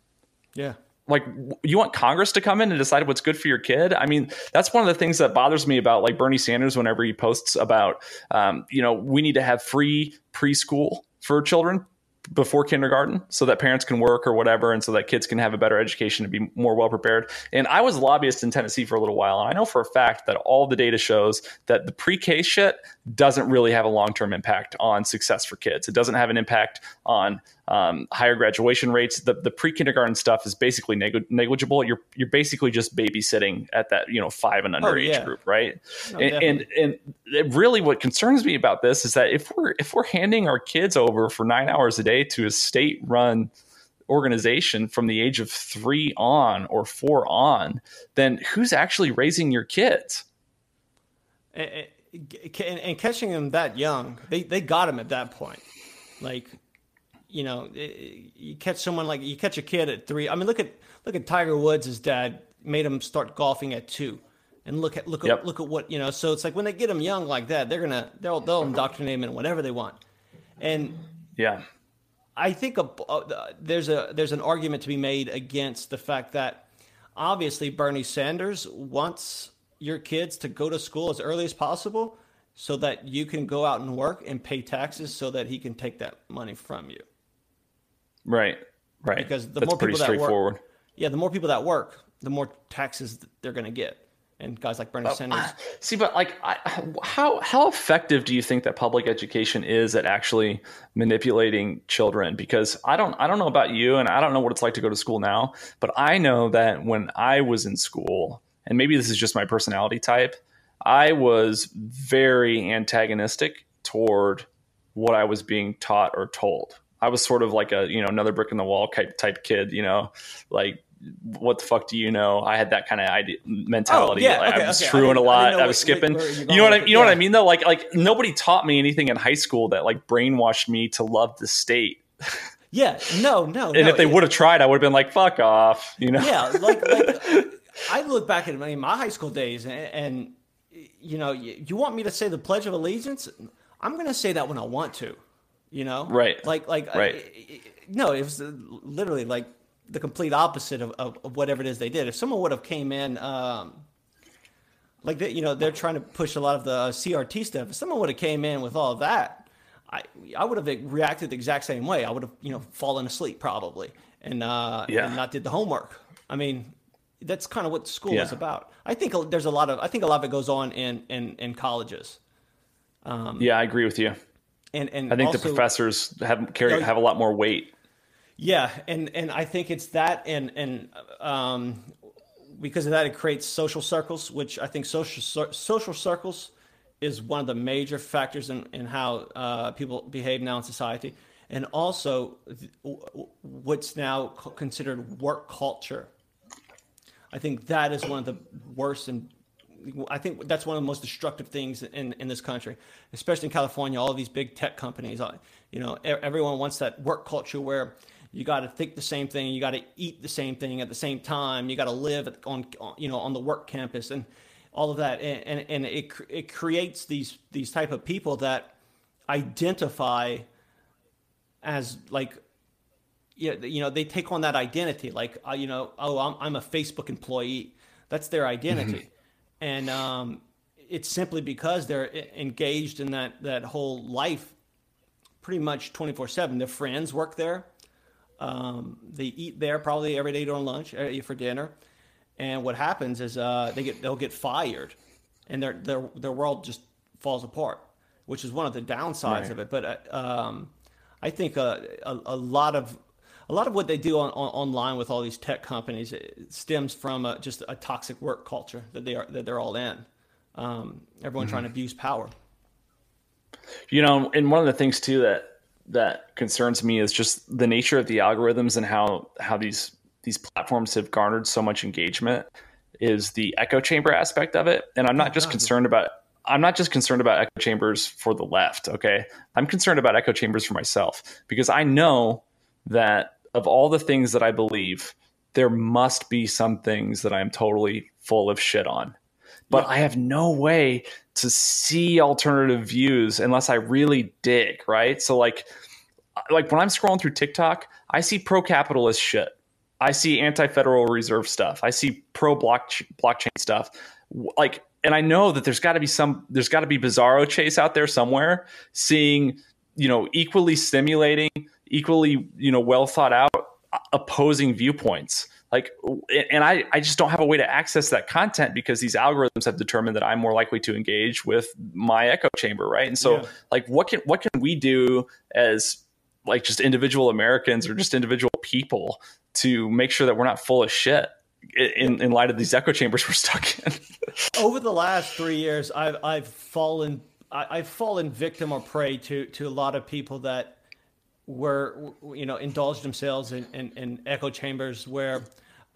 Yeah. Like you want Congress to come in and decide what's good for your kid. I mean, that's one of the things that bothers me about like Bernie Sanders whenever he posts about, um, you know, we need to have free preschool for children before kindergarten so that parents can work or whatever and so that kids can have a better education and be more well prepared and i was a lobbyist in tennessee for a little while and i know for a fact that all the data shows that the pre-k shit doesn't really have a long-term impact on success for kids it doesn't have an impact on um, higher graduation rates. The, the pre kindergarten stuff is basically neg- negligible. You're you're basically just babysitting at that you know five and under oh, age yeah. group, right? No, and, and, and really, what concerns me about this is that if we're if we're handing our kids over for nine hours a day to a state run organization from the age of three on or four on, then who's actually raising your kids? And, and catching them that young, they they got them at that point. Like you know, you catch someone like you catch a kid at three. I mean, look at look at Tiger Woods. His dad made him start golfing at two, and look at look at yep. look at what you know. So it's like when they get them young like that, they're gonna they'll they'll indoctrinate them in whatever they want, and yeah, I think a, uh, there's a there's an argument to be made against the fact that obviously Bernie Sanders wants your kids to go to school as early as possible so that you can go out and work and pay taxes so that he can take that money from you. Right. Right. Because the That's more people that work, yeah, the more people that work, the more taxes they're going to get. And guys like Bernie Sanders. Uh, see, but like, I, how how effective do you think that public education is at actually manipulating children? Because I don't I don't know about you, and I don't know what it's like to go to school now. But I know that when I was in school, and maybe this is just my personality type, I was very antagonistic toward what I was being taught or told. I was sort of like a you know another brick in the wall type type kid, you know, like what the fuck do you know? I had that kind of idea mentality. Oh, yeah, okay, I was okay. screwing a lot. I, I was skipping. Where, where you know what I you know yeah. what I mean though? Like like nobody taught me anything in high school that like brainwashed me to love the state Yeah, no, no. (laughs) and no, if they would have tried, I would have been like, "Fuck off," you know. yeah, like, like (laughs) I look back at my, my high school days, and, and you know, you, you want me to say the Pledge of Allegiance? I'm going to say that when I want to, you know, Right. Like, like, Right. I- I- no, it was literally like the complete opposite of, of, of whatever it is they did. If someone would have came in, um, like they, you know, they're trying to push a lot of the CRT stuff. If someone would have came in with all that, I I would have reacted the exact same way. I would have you know fallen asleep probably and uh, Yeah. and not did the homework. I mean, that's kind of what school Yeah. is about. I think there's a lot of I think a lot of it goes on in in, in colleges. Yeah, I agree with you. And and I think also- the professors have carry No, have a lot more weight. Yeah, and and I think it's that, and and um, because of that, it creates social circles, which I think social social circles is one of the major factors in in how uh, people behave now in society, and also th- w- w- what's now considered work culture. I think that is one of the worst and I think that's one of the most destructive things in, in this country, especially in California. All these big tech companies, uh, you know, everyone wants that work culture where you got to think the same thing, you got to eat the same thing at the same time, you got to live on, you know, on the work campus, and all of that, and and, it it creates these these type of people that identify as like you know, they take on that identity, like, uh, you know, oh, I'm, I'm a Facebook employee. That's their identity, and um, it's simply because they're engaged in that that whole life, pretty much 24 seven. Their friends work there. Um, they eat there probably every day during lunch, uh, for dinner, and what happens is uh, they get they'll get fired, and their their their world just falls apart, which is one of the downsides Right. of it. But uh, um, I think uh, a, a lot of a lot of what they do on, on online with all these tech companies stems from uh, just a toxic work culture that they are that they're all in. Um, everyone trying to abuse power. You know, and one of the things too that that concerns me is just the nature of the algorithms and how how these these platforms have garnered so much engagement is the echo chamber aspect of it. And I'm not just concerned about I'm not just concerned about echo chambers for the left, okay? I'm concerned about echo chambers for myself because I know that of all the things that I believe, there must be some things that I'm totally full of shit on. But I have no way to see alternative views unless I really dig, right? So like like when I'm scrolling through TikTok, I see pro capitalist shit. I see anti Federal Reserve stuff. I see pro blockchain stuff. Like, and I know that there's got to be some, there's got to be Bizarro Chase out there somewhere, seeing, you know, equally stimulating, equally, you know, well thought out opposing viewpoints. Like, and I, I just don't have a way to access that content because these algorithms have determined that I'm more likely to engage with my echo chamber, right? And so, Yeah. like, what can what can we do as like just individual Americans or just individual people to make sure that we're not full of shit in, in light of these echo chambers we're stuck in. (laughs) over the last three years, I've I've fallen I, I've fallen victim or prey to to a lot of people that were you know indulged themselves in, in, in echo chambers where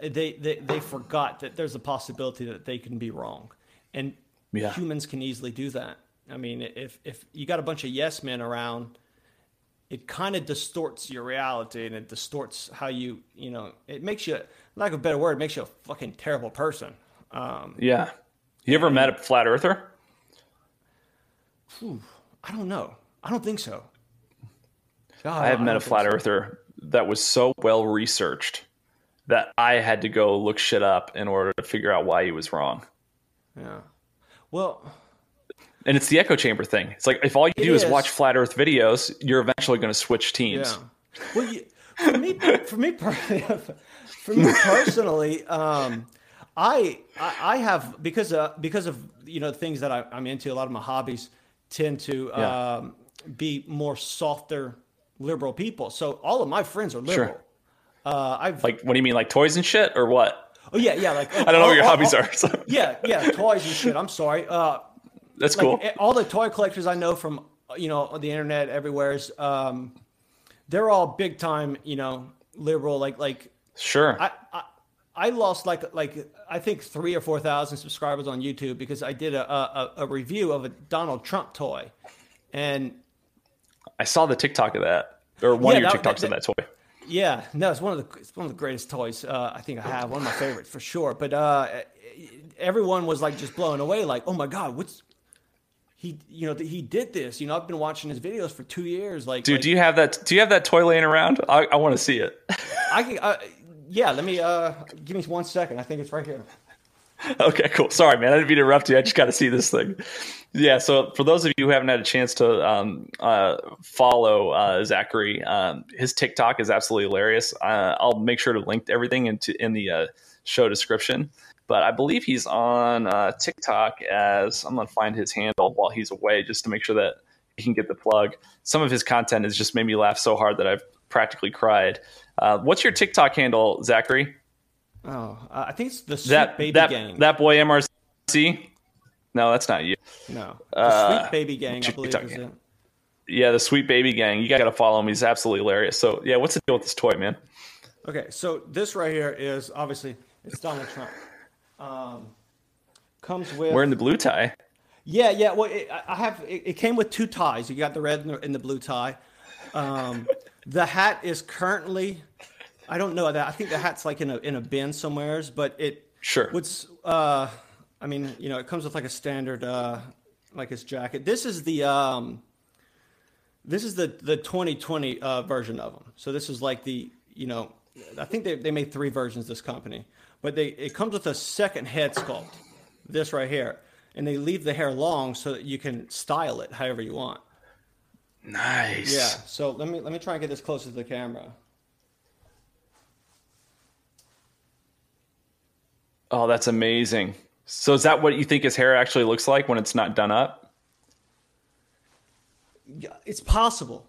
they, they they forgot that there's a possibility that they can be wrong, and Yeah. humans can easily do that. I mean, if if you got a bunch of yes men around, it kind of distorts your reality and it distorts how you you know it makes you lack of a better word it makes you a fucking terrible person. Um, Yeah. You ever met a flat earther? whew, I don't know. I don't think so. God, I have met a flat so. earther that was so well researched that I had to go look shit up in order to figure out why he was wrong. Yeah. Well, And it's the echo chamber thing. It's like if all you do is. is. watch flat earth videos, you're eventually going to switch teams. yeah. Well, you, for me, for me, (laughs) for me personally, um, I, I I have because uh, because of you know things that I, I'm into. A lot of my hobbies tend to Yeah. um, be more softer liberal people. So all of my friends are liberal. Sure. Uh, I've Like, what do you mean, like toys and shit, or what? oh yeah yeah like (laughs) I don't know what your hobbies are. So (laughs) Yeah yeah toys and shit. I'm sorry. Uh, that's like cool. eh, all the toy collectors I know from you know the internet everywhere is um, they're all big time you know liberal like like Sure. I, I I lost like like I think three or four thousand subscribers on YouTube because I did a, a a review of a Donald Trump toy, and I saw the TikTok of that. or one yeah, of your that, TikToks that, of that toy. Yeah, no, it's one of the it's one of the greatest toys uh, I think I have. One of my favorites for sure. But uh, everyone was like just blown away, like, oh my god, what's he? You know, he did this. You know, I've been watching his videos for two years. Like, dude, like, do you have that? Do you have that toy laying around? I, I want to see it. I can. Uh, yeah, let me. Uh, give me one second. I think it's right here. (laughs) Okay, cool. Sorry, man. I didn't mean to interrupt you. I just got to see this thing. Yeah. So for those of you who haven't had a chance to um, uh, follow uh, Zachary, um, his TikTok is absolutely hilarious. Uh, I'll make sure to link everything into in the uh, show description. But I believe he's on uh, TikTok as I'm going to find his handle while he's away, just to make sure that he can get the plug. Some of his content has just made me laugh so hard that I've practically cried. Uh, what's your TikTok handle, Zachary? Oh, uh, I think it's the Sweet that, Baby that, Gang. That boy MRC. No, that's not you. No, the uh, Sweet Baby Gang. I believe is it. Yeah, the Sweet Baby Gang. You got to follow him. He's absolutely hilarious. So, yeah, what's the deal with this toy, man? Okay, so this right here is obviously it's Donald Trump. Um, comes with wearing the blue tie. Yeah, yeah. Well, it, I have. It, it, came with two ties. You got the red and the, and the blue tie. Um, the hat is currently I don't know that. I think the hat's like in a in a bin somewheres, but it sure. What's uh, I mean, you know, it comes with like a standard uh, like his jacket. This is the um, this is the the 2020 uh, version of them. So this is like the you know, I think they they made three versions. This company, but they it comes with a second head sculpt. This right here, and they leave the hair long so that you can style it however you want. Nice. Yeah. So let me let me try and get this closer to the camera. Oh, that's amazing. So is that what you think his hair actually looks like when it's not done up? It's possible.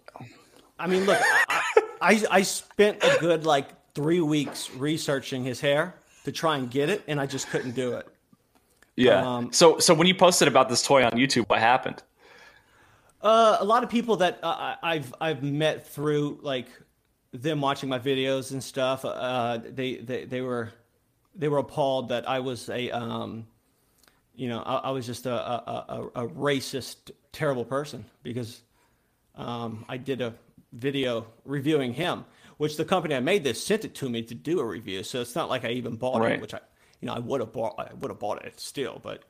I mean, look, I, I, I spent a good like three weeks researching his hair to try and get it, and I just couldn't do it. Yeah. Um, so so when you posted about this toy on YouTube, what happened? Uh, a lot of people that uh, I've I've met through like them watching my videos and stuff. Uh, they they they were they were appalled that I was a, um, you know, I, I was just a, a, a, racist, terrible person because um, I did a video reviewing him, which the company I made this sent it to me to do a review. So it's not like I even bought right. it, which I, you know, I would have bought, I would have bought it still, but,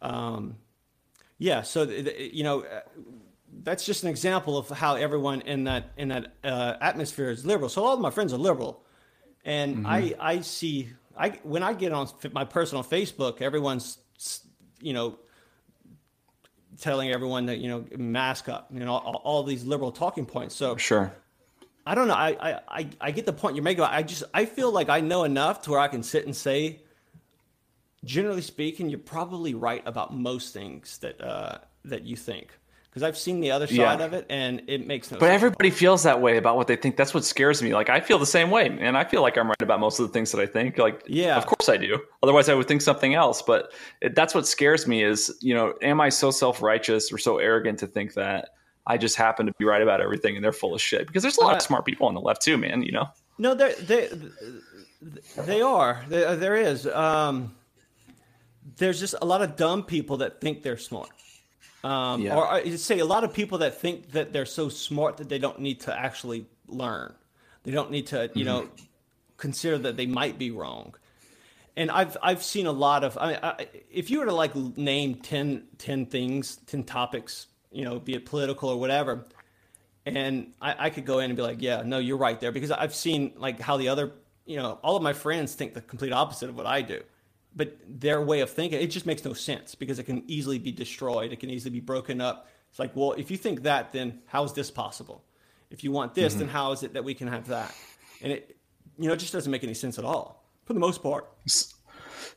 um, yeah. So you know, uh, that's just an example of how everyone in that in that uh, atmosphere is liberal. So all of my friends are liberal, and mm-hmm. I I see I when I get on my personal Facebook, everyone's you know telling everyone that you know mask up, you know all, all these liberal talking points. So sure. I don't know. I, I, I get the point you're making. I just I feel like I know enough to where I can sit and say, generally speaking, you're probably right about most things that uh, that you think because I've seen the other side yeah. of it, and it makes no. But everybody feels that way about what they think. That's what scares me. Like I feel the same way, and I feel like I'm right about most of the things that I think. Like, yeah, of course I do. Otherwise, I would think something else. But it, that's what scares me. Is you know, am I so self righteous or so arrogant to think that I just happen to be right about everything, and they're full of shit? Because there's a lot uh, of smart people on the left too, man. You know. No, they they they are. There, there is. Um, there's just a lot of dumb people that think they're smart. Um, yeah. Or I say a lot of people that think that they're so smart that they don't need to actually learn. They don't need to, you mm-hmm. know, consider that they might be wrong. And I've I've seen a lot of. I, mean, I if you were to like name 10, 10 things, ten topics, you know, be it political or whatever, and I, I could go in and be like, yeah, no, you're right there because I've seen like how the other, you know, all of my friends think the complete opposite of what I do but their way of thinking it just makes no sense because it can easily be destroyed. It can easily be broken up. It's like well if you think that then how is this possible? If you want this mm-hmm. then how is it that we can have that? And it you know it just doesn't make any sense at all for the most part.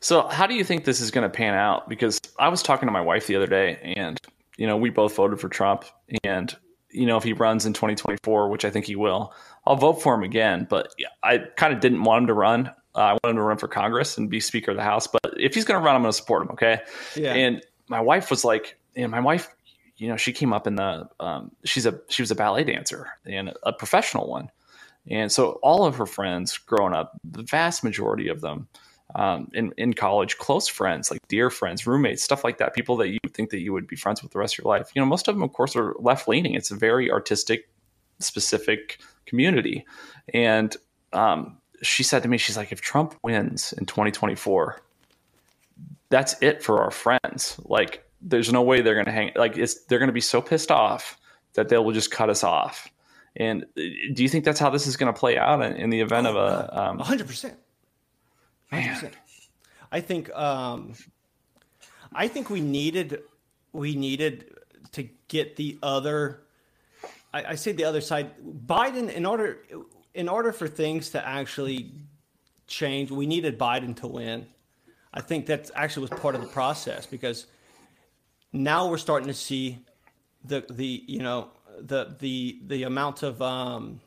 So how do you think this is going to pan out? Because i was talking to my wife the other day and you know we both voted for trump and you know if he runs in 2024 which i think he will i'll vote for him again but i kind of didn't want him to run uh, I want him to run for Congress and be Speaker of the House. But if he's going to run, I'm going to support him. Okay. Yeah. And my wife was like, and my wife, you know, she came up in the, um, she's a, she was a ballet dancer and a professional one. And so all of her friends growing up, the vast majority of them, um, in, in college, close friends, like dear friends, roommates, stuff like that, people that you think that you would be friends with the rest of your life. You know, most of them, of course, are left leaning. It's a very artistic specific community. And um, she said to me, she's like, if Trump wins in 2024, that's it for our friends. Like, there's no way they're going to hang. Like, it's they're going to be so pissed off that they will just cut us off. And uh, do you think that's how this is going to play out in, in the event of a um, hundred percent? I think um, I think we needed we needed to get the other. I, I say the other side. Biden, in order in order for things to actually change, we needed Biden to win. I think that actually was part of the process because now we're starting to see the the you know the the the amount of um,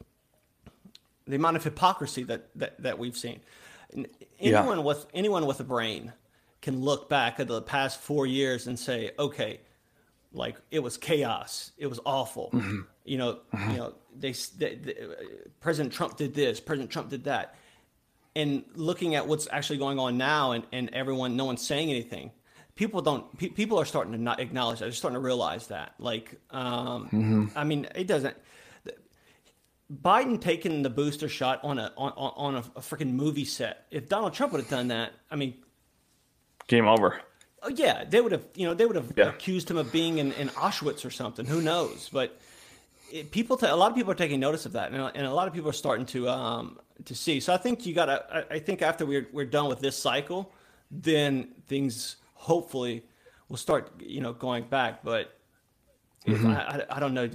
the amount of hypocrisy that that, that we've seen. Anyone yeah. with anyone with a brain can look back at the past four years and say, okay, like it was chaos, it was awful. Mm-hmm. You know, mm-hmm. you know, they, they, they, President Trump did this, President Trump did that, and looking at what's actually going on now, and, and everyone, no one's saying anything. People don't. Pe- people are starting to not acknowledge that. They're starting to realize that. Like, um, mm-hmm. I mean, it doesn't. Biden taking the booster shot on a on, on a, a freaking movie set. If Donald Trump would have done that, I mean, game over. Oh, yeah, they would have. You know, they would have yeah. accused him of being in, in Auschwitz or something. Who knows? But it, people, t- a lot of people are taking notice of that, and, and a lot of people are starting to um, to see. So I think you got to. I, I think after we're we're done with this cycle, then things hopefully will start. You know, going back, but. Mm-hmm. I, I, I don't know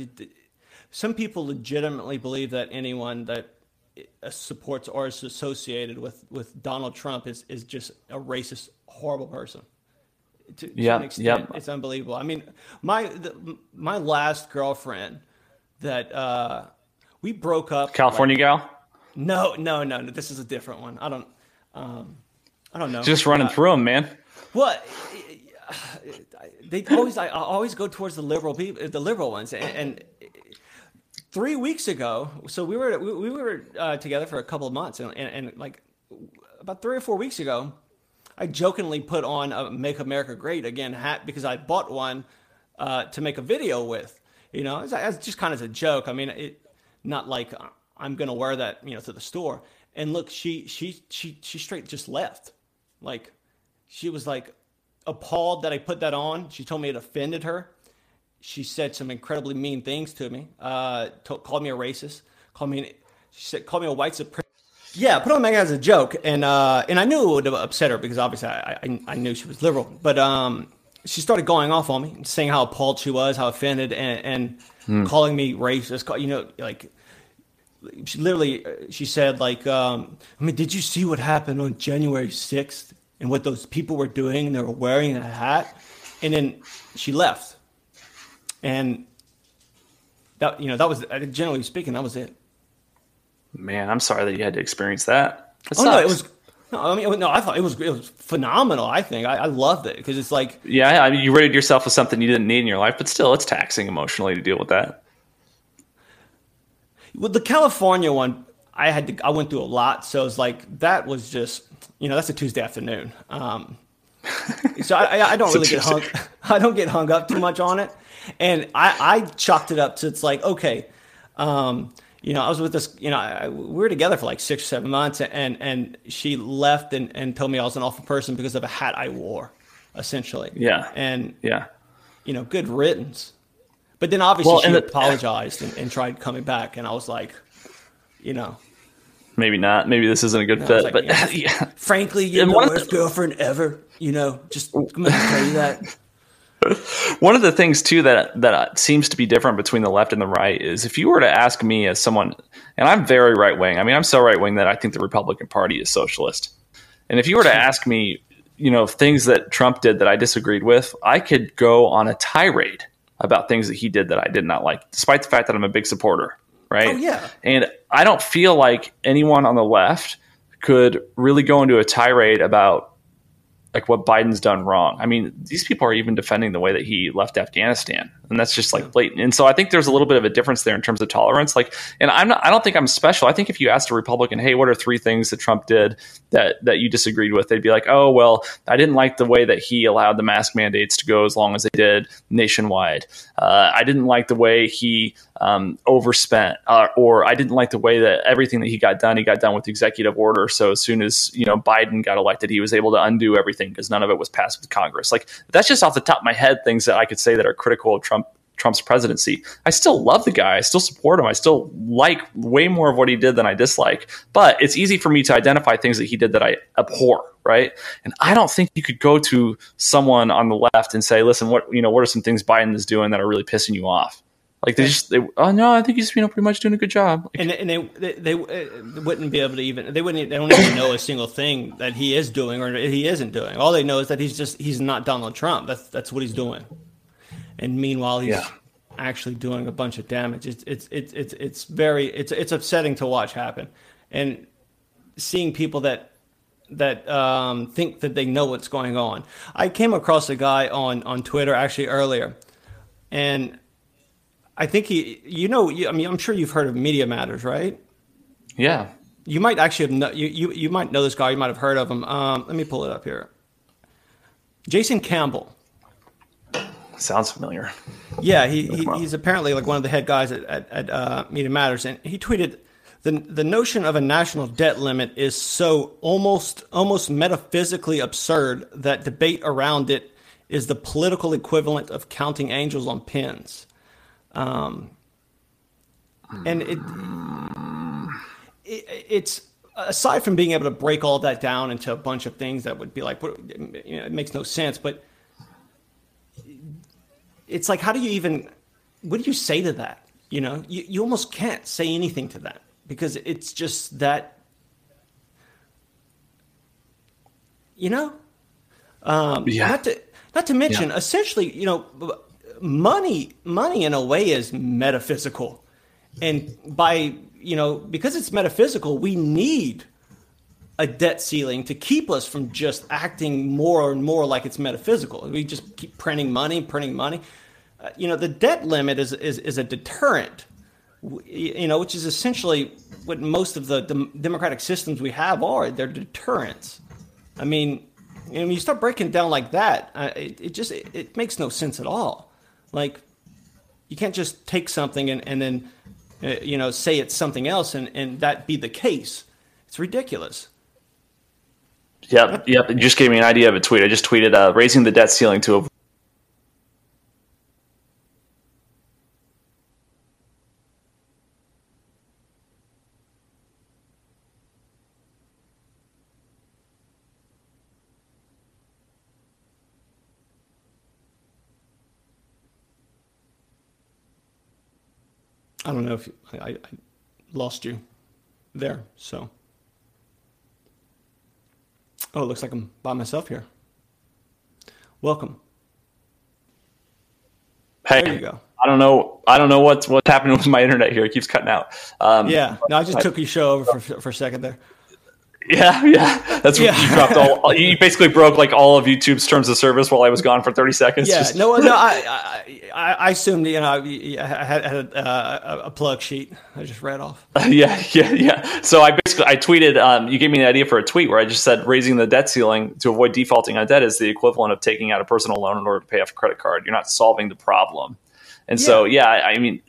some people legitimately believe that anyone that uh, supports or is associated with with Donald Trump is is just a racist, horrible person. To, yeah, yeah, it's unbelievable. I mean, my the, my last girlfriend that uh, we broke up. California like, gal. No, no, no, no. This is a different one. I don't. Um, I don't know. Just running uh, through them, man. What? They always, I always go towards the liberal people, the liberal ones, and, and three weeks ago, so we were we, we were uh, together for a couple of months, and, and, and, like about three or four weeks ago, I jokingly put on a "Make America Great Again" hat because I bought one uh, to make a video with. You know, it's, it's just kind of as a joke. I mean, it not like I'm gonna wear that you know to the store. And look, she she she she straight just left. Like she was like appalled that I put that on. She told me it offended her she said some incredibly mean things to me. Uh, to, called me a racist. Called me. She said, called me a white supremacist. Yeah, put on Megan as a joke, and uh, and I knew it would upset her because obviously I, I, I knew she was liberal. But um, she started going off on me, saying how appalled she was, how offended, and, and hmm. calling me racist. You know, like she literally she said like, um, I mean, did you see what happened on January sixth and what those people were doing? And they were wearing a hat, and then she left and that you know that was generally speaking that was it. Man, I'm sorry that you had to experience that. that oh no, it was. No, I mean, no, I thought it was it was phenomenal. I think I, I loved it because it's like yeah, I mean, you rated yourself with something you didn't need in your life, but still, it's taxing emotionally to deal with that. With the California one, I had to, I went through a lot, so it's like that was just you know that's a Tuesday afternoon. Um, so I, I don't (laughs) really get hung (laughs) I don't get hung up too much on it and I, I chalked it up to it's like okay, um, you know, I was with this, you know, I, we were together for like six or seven months, and and she left and, and told me I was an awful person because of a hat I wore, essentially. Yeah. And yeah, you know, good riddance. But then obviously well, she the, apologized and, and, tried coming back, and I was like, you know, maybe not. Maybe this isn't a good fit. Like, but yeah, (laughs) yeah. frankly, you're the worst girlfriend ever. You know, just I'm gonna tell you that. (laughs) (laughs) One of the things too that that seems to be different between the left and the right is if you were to ask me as someone, and I'm very right wing. I mean, I'm so right wing that I think the Republican Party is socialist. And if you were to ask me, you know, things that Trump did that I disagreed with, I could go on a tirade about things that he did that I did not like, despite the fact that I'm a big supporter. Right? Oh yeah. And I don't feel like anyone on the left could really go into a tirade about like what Biden's done wrong. I mean, these people are even defending the way that he left Afghanistan, and that's just like blatant. And so I think there's a little bit of a difference there in terms of tolerance. Like, and I'm not, I don't think I'm special. I think if you asked a Republican, hey, what are three things that Trump did that that you disagreed with? They'd be like, oh, well, I didn't like the way that he allowed the mask mandates to go as long as they did nationwide. Uh, I didn't like the way he um, overspent, uh, or I didn't like the way that everything that he got done, he got done with executive order. So as soon as you know Biden got elected, he was able to undo everything because none of it was passed with Congress. Like that's just off the top of my head things that I could say that are critical of Trump Trump's presidency. I still love the guy. I still support him. I still like way more of what he did than I dislike. But it's easy for me to identify things that he did that I abhor, right? And I don't think you could go to someone on the left and say, "Listen, what you know, what are some things Biden is doing that are really pissing you off?" Like they just, they, oh no, I think he's you know pretty much doing a good job. Like, and and they, they, they uh, wouldn't be able to even they wouldn't they don't even know a single thing that he is doing or he isn't doing. All they know is that he's just he's not Donald Trump. That's that's what he's doing. And meanwhile, he's yeah actually doing a bunch of damage. It's it's it's it's it's very it's it's upsetting to watch happen, and seeing people that that um, think that they know what's going on. I came across a guy on on Twitter actually earlier, and I think he, you know, I mean, I'm sure you've heard of Media Matters, right? Yeah. You might actually have you you you might know this guy. You might have heard of him. Um, let me pull it up here. Jason Campbell sounds familiar. Yeah, he, he he's apparently like one of the head guys at, at, at uh, Media Matters, and he tweeted the the notion of a national debt limit is so almost almost metaphysically absurd that debate around it is the political equivalent of counting angels on pins. Um, and it, it it's aside from being able to break all that down into a bunch of things that would be like, you know, it makes no sense, but it's like, how do you even, what do you say to that? You know, you, you almost can't say anything to that because it's just that, you know, um, yeah. Not to, not to mention, yeah. essentially, you know, money, money in a way is metaphysical, and by you know, because it's metaphysical, we need a debt ceiling to keep us from just acting more and more like it's metaphysical. We just keep printing money, printing money. Uh, you know, the debt limit is, is, is a deterrent, you know, which is essentially what most of the democratic systems we have are. They're deterrents. I mean, know, when you start breaking down like that, uh, it, it, just it, it, makes no sense at all. Like, you can't just take something and, and then, uh, you know, say it's something else and, and that be the case. It's ridiculous. Yep, yep. You just gave me an idea of a tweet. I just tweeted uh, raising the debt ceiling to I don't know if I, I lost you there. So, oh, it looks like I'm by myself here. Welcome. Hey, there you go. I don't know. I don't know what's what's happening with my internet here. It keeps cutting out. Um, yeah. No, I just took your show over for, for a second there. Yeah, yeah. That's what yeah. you dropped all. You basically broke like all of YouTube's terms of service while I was gone for thirty seconds. Yeah, just... no, (laughs) no. I, I, I assumed you know I had, had uh, a, a, plug sheet. I just read off. (laughs) Yeah, yeah, yeah. So I basically I tweeted. Um, you gave me an idea for a tweet where I just said raising the debt ceiling to avoid defaulting on debt is the equivalent of taking out a personal loan in order to pay off a credit card. You're not solving the problem. And yeah. so, yeah, I mean,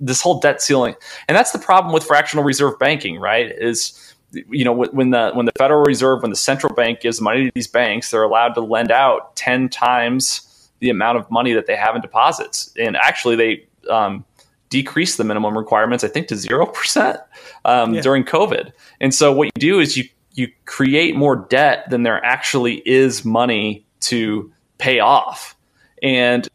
this whole debt ceiling, and that's the problem with fractional reserve banking, right? Is you know when the when the Federal Reserve when the central bank gives money to these banks, they're allowed to lend out ten times the amount of money that they have in deposits, and actually they um, decrease the minimum requirements, I think, to zero percent um, yeah. during COVID. And so what you do is you you create more debt than there actually is money to pay off, and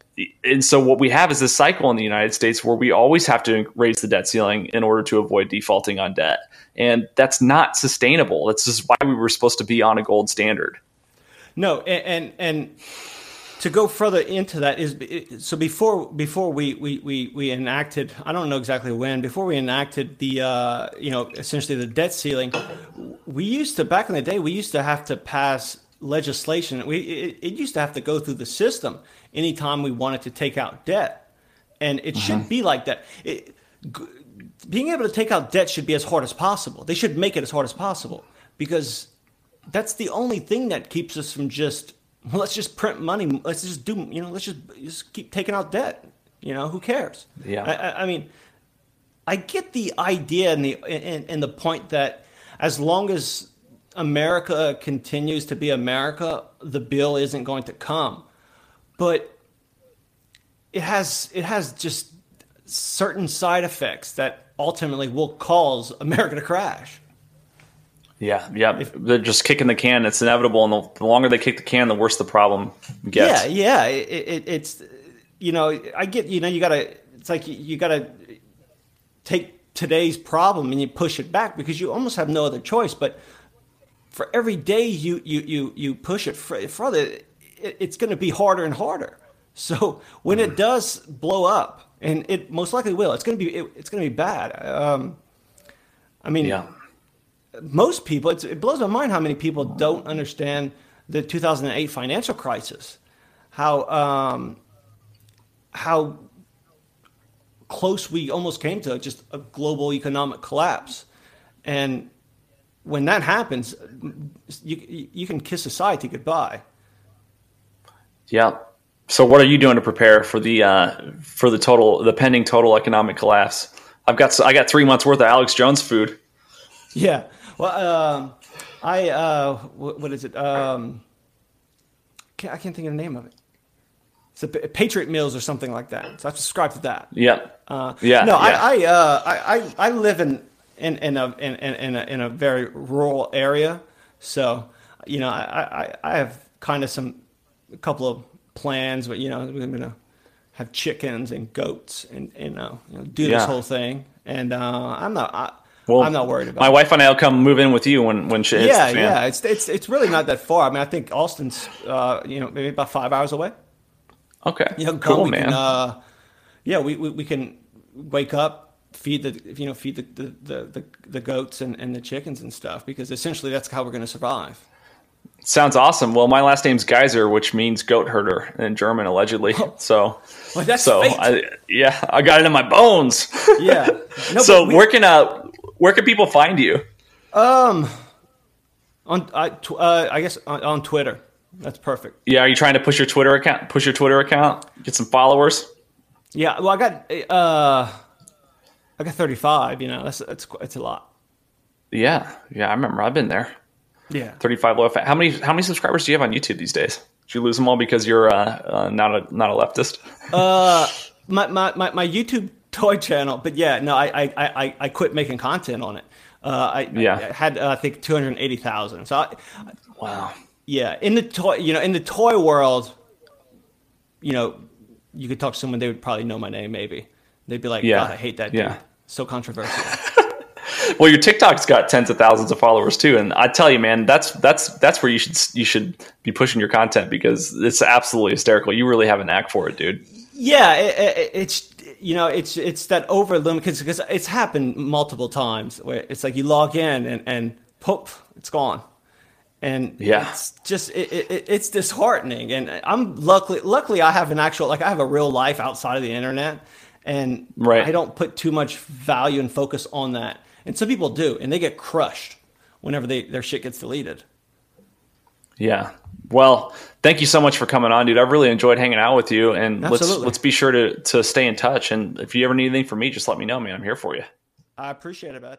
and so what we have is this cycle in the United States where we always have to raise the debt ceiling in order to avoid defaulting on debt and that's not sustainable. That's just why we were supposed to be on a gold standard. No, and and, and to go further into that is so before before we, we, we, we enacted I don't know exactly when before we enacted the uh, you know essentially the debt ceiling we used to back in the day we used to have to pass legislation we it, it used to have to go through the system anytime we wanted to take out debt and it mm-hmm. should be like that it, being able to take out debt should be as hard as possible. They should make it as hard as possible because that's the only thing that keeps us from just well, let's just print money. Let's just do you know let's just just keep taking out debt. You know, who cares? Yeah. I, I mean, I get the idea and the and, and the point that as long as America continues to be America, the bill isn't going to come. But it has it has just certain side effects that ultimately will cause America to crash. Yeah, yeah. If, They're just kicking the can. It's inevitable, and the, the, longer they kick the can, the worse the problem gets. Yeah, yeah. It, it, it's you know, I get you know, you gotta. It's like you, you gotta take today's problem and you push it back because you almost have no other choice. But for every day you you you you push it further, it's going to be harder and harder. So when it does blow up, and it most likely will, it's going to be it, it's going to be bad. Um, I mean, yeah. most people, it blows my mind how many people don't understand the 2008 financial crisis, how um, how close we almost came to just a global economic collapse, and when that happens, you you can kiss society goodbye. Yeah. So what are you doing to prepare for the uh, for the total the pending total economic collapse? I've got I got three months worth of Alex Jones food. Yeah. Well, um, I uh, what, what is it? Um, I can't think of the name of it. It's a Patriot Meals or something like that. So I subscribe to that. Yeah. Uh, yeah. No, yeah. I I, uh, I I live in in in a in, in a in a very rural area, so you know I I, I have kind of some a couple of plans, but you know, we're gonna have chickens and goats and, and uh, you know, do yeah. this whole thing. And uh, I'm not. I, well, I'm not worried about. My it. wife and I will come move in with you when when she hits yeah, yeah. It's it's it's really not that far. I mean, I think Austin's uh, you know maybe about five hours away. Okay, you know, cool, man. Can, uh, yeah, we, we we can wake up, feed the you know feed the the the, the, the goats and, and the chickens and stuff because essentially that's how we're going to survive. Sounds awesome. Well, my last name's Geyser, which means goat herder in German, allegedly. So, (laughs) well, that's so I, yeah, I got it in my bones. (laughs) Yeah. No, so we, where can uh, where can people find you? Um, on I uh, I guess on, on, Twitter. That's perfect. Yeah, are you trying to push your Twitter account? Push your Twitter account, get some followers. Yeah. Well, I got uh, I got thirty five. You know, that's that's it's a lot. Yeah, yeah, I remember. I've been there. Yeah, thirty-five low fat. How many how many subscribers do you have on YouTube these days? Did you lose them all because you're uh, uh, not a not a leftist? (laughs) uh, my, my, my my YouTube toy channel, but yeah, no, I I I, I quit making content on it. Uh, I, yeah. I had uh, I think two hundred eighty thousand. So I, wow. Yeah, in the toy, you know, in the toy world, you know, you could talk to someone, they would probably know my name. Maybe they'd be like, "Yeah, I hate that dude. Yeah. So controversial." (laughs) well, your TikTok's got tens of thousands of followers too, and I tell you, man, that's that's that's where you should you should be pushing your content because it's absolutely hysterical. You really have an knack for it, dude. Yeah, it, it, it's you know it's it's that over limit because it's happened multiple times where it's like you log in and and poof, it's gone, and yeah, it's just it, it, it's disheartening. And I'm luckily luckily I have an actual like I have a real life outside of the internet, and right. I don't put too much value and focus on that. And some people do, and they get crushed whenever they, their shit gets deleted. Yeah. Well, thank you so much for coming on, dude. I've really enjoyed hanging out with you, and Absolutely. let's let's be sure to to stay in touch. And if you ever need anything from me, just let me know, man. I'm here for you. I appreciate it, bud.